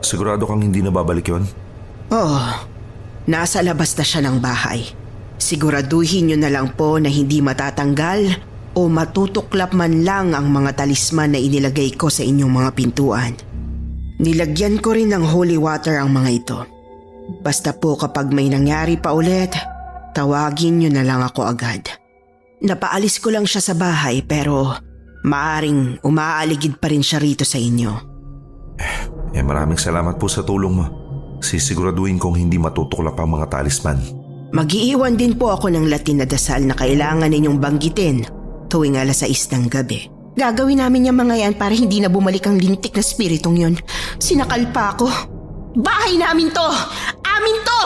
Sigurado kang hindi na babalik yon? Oh, nasa labas na siya ng bahay. Siguraduhin niyo na lang po na hindi matatanggal o matutuklap man lang ang mga talisman na inilagay ko sa inyong mga pintuan. Nilagyan ko rin ng holy water ang mga ito. Basta po kapag may nangyari pa ulit, tawagin niyo na lang ako agad. Napaalis ko lang siya sa bahay pero maaring umaaligid pa rin siya rito sa inyo. Eh maraming salamat po sa tulong mo. Sisiguraduhin kong hindi matutuklap ang mga talisman. Magiiwan din po ako ng Latin na dasal na kailangan ninyong banggitin tuwing alas 6 ng gabi. Gagawin namin yung mga yan para hindi na bumalik ang lintik na spiritong yon. Sinakal pa ako. Bahay namin to! Amin to!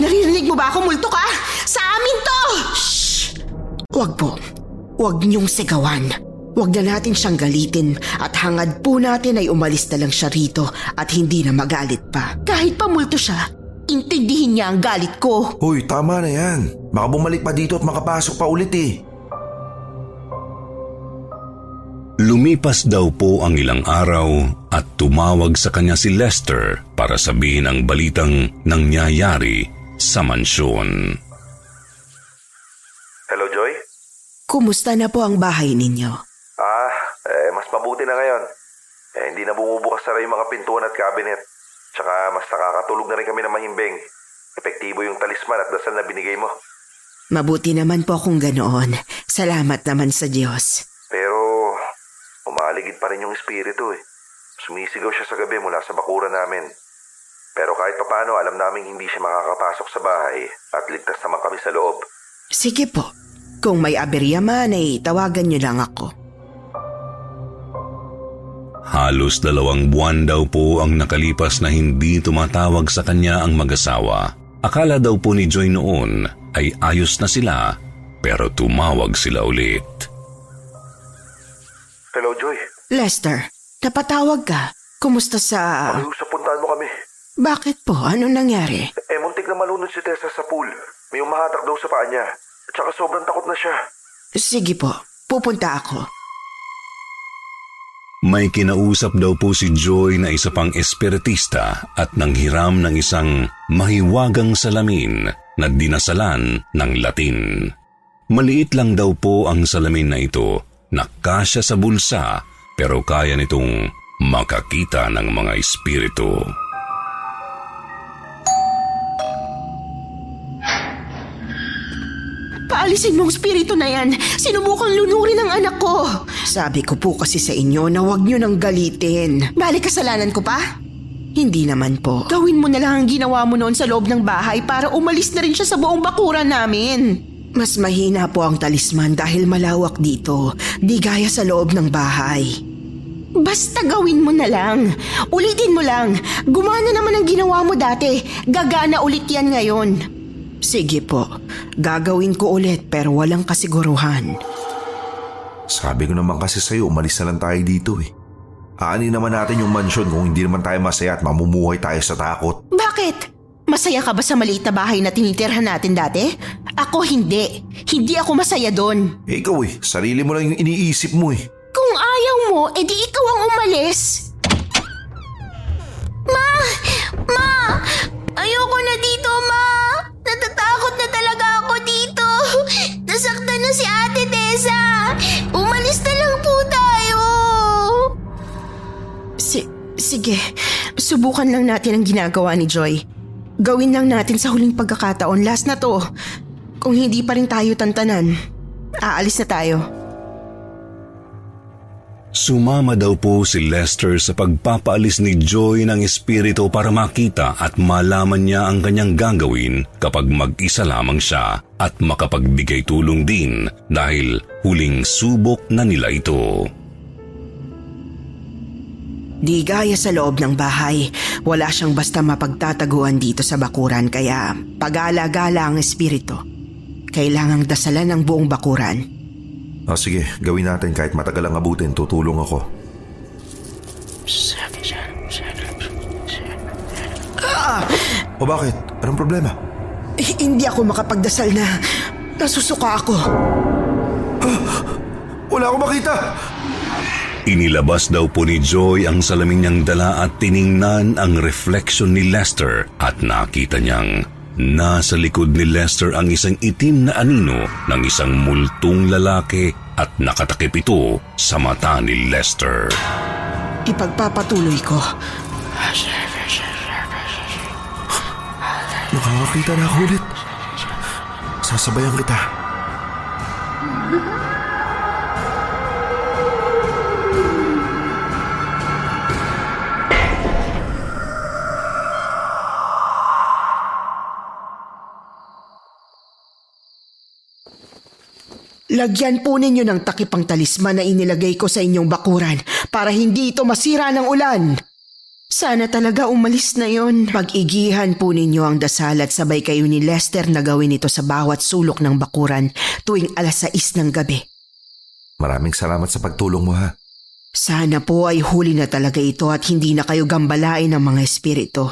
Naririnig mo ba ako, multo ka? Sa amin to! Shh! Huwag po. Huwag niyong sigawan. Huwag na natin siyang galitin at hangad po natin ay umalis na lang siya rito at hindi na magalit pa. Kahit pa multo siya, intindihin niya ang galit ko. Hoy, tama na yan. Baka bumalik pa dito at makapasok pa ulit eh. Lumipas daw po ang ilang araw at tumawag sa kanya si Lester para sabihin ang balitang nangyayari sa mansyon. Hello, Joy? Kumusta na po ang bahay ninyo? Ah, eh, mas mabuti na ngayon. Eh, hindi na bumubukas na yung mga pintuan at cabinet. Tsaka mas nakakatulog na rin kami ng mahimbing. Epektibo yung talisman at dasal na binigay mo. Mabuti naman po kung ganoon. Salamat naman sa Diyos. Pero umaligid pa rin yung espiritu eh. Sumisigaw siya sa gabi mula sa bakura namin. Pero kahit papano alam naming hindi siya makakapasok sa bahay at ligtas naman kami sa loob. Sige po. Kung may aberya man ay tawagan niyo lang ako. Halos dalawang buwan daw po ang nakalipas na hindi tumatawag sa kanya ang mag-asawa. Akala daw po ni Joy noon ay ayos na sila pero tumawag sila ulit. Hello, Joy. Lester, napatawag ka. Kumusta sa... Pakiusap puntahan mo kami. Bakit po? Ano nangyari? Eh, muntik na malunod si Tessa sa pool. May umahatak daw sa paa niya. Tsaka sobrang takot na siya. Sige po, pupunta ako. May kinausap daw po si Joy na isa pang espiritista at nanghiram ng isang mahiwagang salamin na dinasalan ng Latin. Maliit lang daw po ang salamin na ito na sa bulsa pero kaya nitong makakita ng mga espiritu. Paalisin mong spirito na yan. Sinubukang lunurin ang anak ko. Sabi ko po kasi sa inyo na huwag nyo nang galitin. Balik kasalanan ko pa? Hindi naman po. Gawin mo na lang ang ginawa mo noon sa loob ng bahay para umalis na rin siya sa buong bakuran namin. Mas mahina po ang talisman dahil malawak dito, di gaya sa loob ng bahay. Basta gawin mo na lang. Ulitin mo lang. Gumana naman ang ginawa mo dati. Gagana ulit yan ngayon. Sige po. Gagawin ko ulit pero walang kasiguruhan. Sabi ko naman kasi sa'yo, umalis na lang tayo dito eh. Aanin naman natin yung mansyon kung hindi naman tayo masaya at mamumuhay tayo sa takot. Bakit? Masaya ka ba sa maliit na bahay na tinitirhan natin dati? Ako hindi. Hindi ako masaya doon. Eh ikaw eh, sarili mo lang yung iniisip mo eh. Kung ayaw mo, edi ikaw ang umalis. Ma! Ma! Ayoko na dito, Ma! Natatakot na talaga ako dito. Nasaktan na si Ate Tessa. Umalis na lang po tayo. Si sige, subukan lang natin ang ginagawa ni Joy. Gawin lang natin sa huling pagkakataon. Last na to. Kung hindi pa rin tayo tantanan, aalis na tayo. Sumama daw po si Lester sa pagpapaalis ni Joy ng espiritu para makita at malaman niya ang kanyang gagawin kapag mag-isa lamang siya at makapagbigay tulong din dahil huling subok na nila ito. Di gaya sa loob ng bahay, wala siyang basta mapagtataguan dito sa bakuran kaya pag-alagala ang espiritu. Kailangang dasalan ng buong bakuran. O sige, gawin natin kahit matagal ang abutin, tutulong ako. Ah! O bakit? Anong problema? Eh, hindi ako makapagdasal na nasusuka ako. Wala akong makita! Inilabas daw po ni Joy ang salamin niyang dala at tiningnan ang reflection ni Lester at nakita niyang nasa likod ni Lester ang isang itim na anino ng isang multong lalaki at nakatakip ito sa mata ni Lester. Ipagpapatuloy ko. Nakakakita na ako ulit. Sasabayan kita. Lagyan po ninyo ng takipang talisman na inilagay ko sa inyong bakuran para hindi ito masira ng ulan. Sana talaga umalis na yon. Pag-igihan po ninyo ang dasal at sabay kayo ni Lester na gawin ito sa bawat sulok ng bakuran tuwing alas 6 ng gabi. Maraming salamat sa pagtulong mo ha. Sana po ay huli na talaga ito at hindi na kayo gambalain ng mga espiritu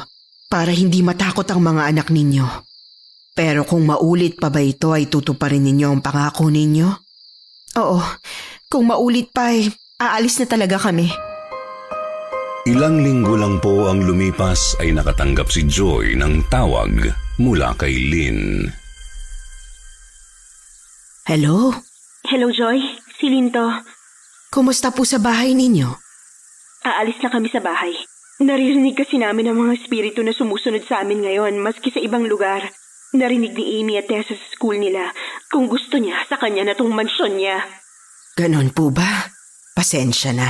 para hindi matakot ang mga anak ninyo. Pero kung maulit pa ba ito ay tutuparin ninyo ang pangako ninyo? Oo, kung maulit pa ay aalis na talaga kami. Ilang linggo lang po ang lumipas ay nakatanggap si Joy ng tawag mula kay Lynn. Hello? Hello, Joy. Si Linto. Kumusta po sa bahay ninyo? Aalis na kami sa bahay. Naririnig kasi namin ang mga espiritu na sumusunod sa amin ngayon maski sa ibang lugar. Narinig ni Amy at Tessa sa school nila kung gusto niya sa kanya na tong mansyon niya. Ganon po ba? Pasensya na.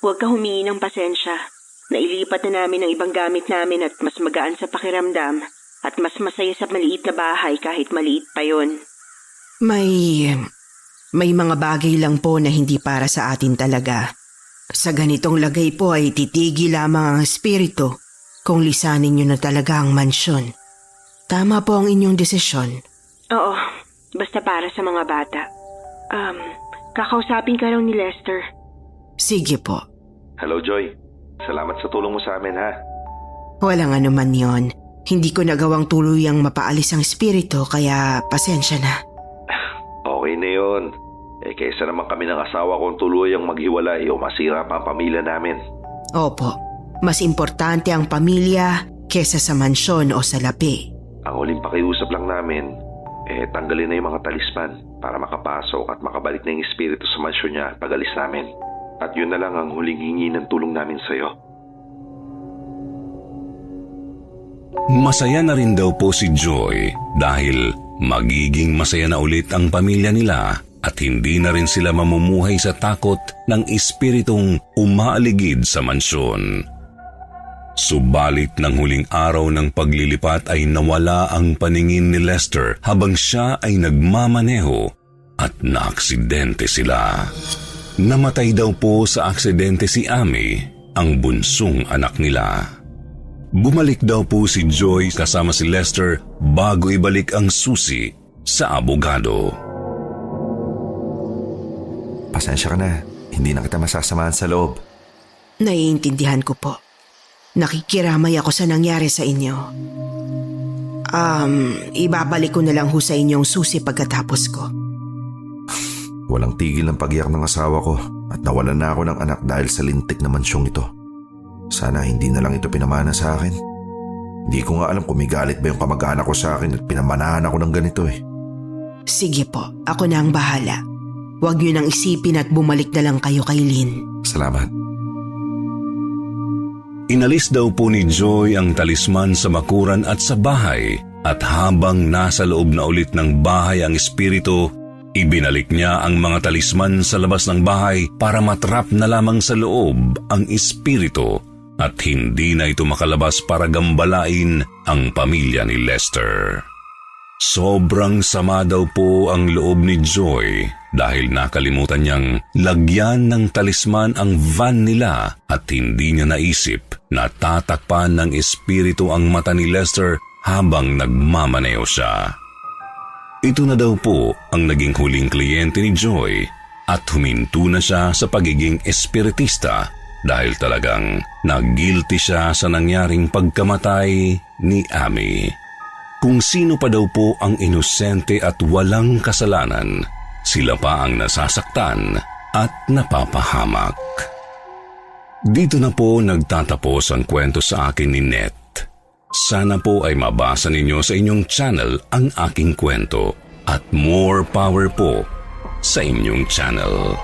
Huwag ka humingi ng pasensya. Nailipat na namin ang ibang gamit namin at mas magaan sa pakiramdam at mas masaya sa maliit na bahay kahit maliit pa yon. May... may mga bagay lang po na hindi para sa atin talaga. Sa ganitong lagay po ay titigil lamang ang espiritu kung lisanin niyo na talaga ang mansyon. Tama po ang inyong desisyon. Oo, basta para sa mga bata. Um, kakausapin ka raw ni Lester. Sige po. Hello, Joy. Salamat sa tulong mo sa amin, ha? Walang anuman yon. Hindi ko nagawang tuluyang mapaalis ang espiritu kaya pasensya na. Okay na yun. Eh kaysa naman kami ng asawa kong tuluyang maghiwalay o masira pa ang pamilya namin. Opo, mas importante ang pamilya kesa sa mansyon o sa lapi. Ang huling pakiusap lang namin, eh tanggalin na yung mga talisman para makapasok at makabalik na yung espiritu sa mansyon niya pag alis namin. At yun na lang ang huling hingi ng tulong namin sa'yo. Masaya na rin daw po si Joy dahil magiging masaya na ulit ang pamilya nila at hindi na rin sila mamumuhay sa takot ng espiritong umaaligid sa mansyon. Subalit ng huling araw ng paglilipat ay nawala ang paningin ni Lester habang siya ay nagmamaneho at naaksidente sila. Namatay daw po sa aksidente si Amy, ang bunsong anak nila. Bumalik daw po si Joy kasama si Lester bago ibalik ang susi sa abogado. Pasensya ka na. Hindi na kita masasamahan sa loob. Naiintindihan ko po. Nakikiramay ako sa nangyari sa inyo. Um, ibabalik ko na lang ho sa inyong susi pagkatapos ko. Walang tigil ng pagyak ng asawa ko at nawalan na ako ng anak dahil sa lintik na mansyong ito. Sana hindi na lang ito pinamana sa akin. Hindi ko nga alam kung may galit ba yung kamag-anak ko sa akin at pinamanahan ako ng ganito eh. Sige po, ako na ang bahala. Huwag niyo nang isipin at bumalik na lang kayo kay Lynn. Salamat. Inalis daw po ni Joy ang talisman sa makuran at sa bahay at habang nasa loob na ulit ng bahay ang espiritu, ibinalik niya ang mga talisman sa labas ng bahay para matrap na lamang sa loob ang espiritu at hindi na ito makalabas para gambalain ang pamilya ni Lester. Sobrang sama daw po ang loob ni Joy dahil nakalimutan niyang lagyan ng talisman ang van nila at hindi niya naisip na tatakpan ng espiritu ang mata ni Lester habang nagmamaneo siya. Ito na daw po ang naging huling kliyente ni Joy at huminto na siya sa pagiging espiritista dahil talagang nagguilty siya sa nangyaring pagkamatay ni Amy. Kung sino pa daw po ang inosente at walang kasalanan, sila pa ang nasasaktan at napapahamak. Dito na po nagtatapos ang kwento sa akin ni Net. Sana po ay mabasa ninyo sa inyong channel ang aking kwento at more power po sa inyong channel.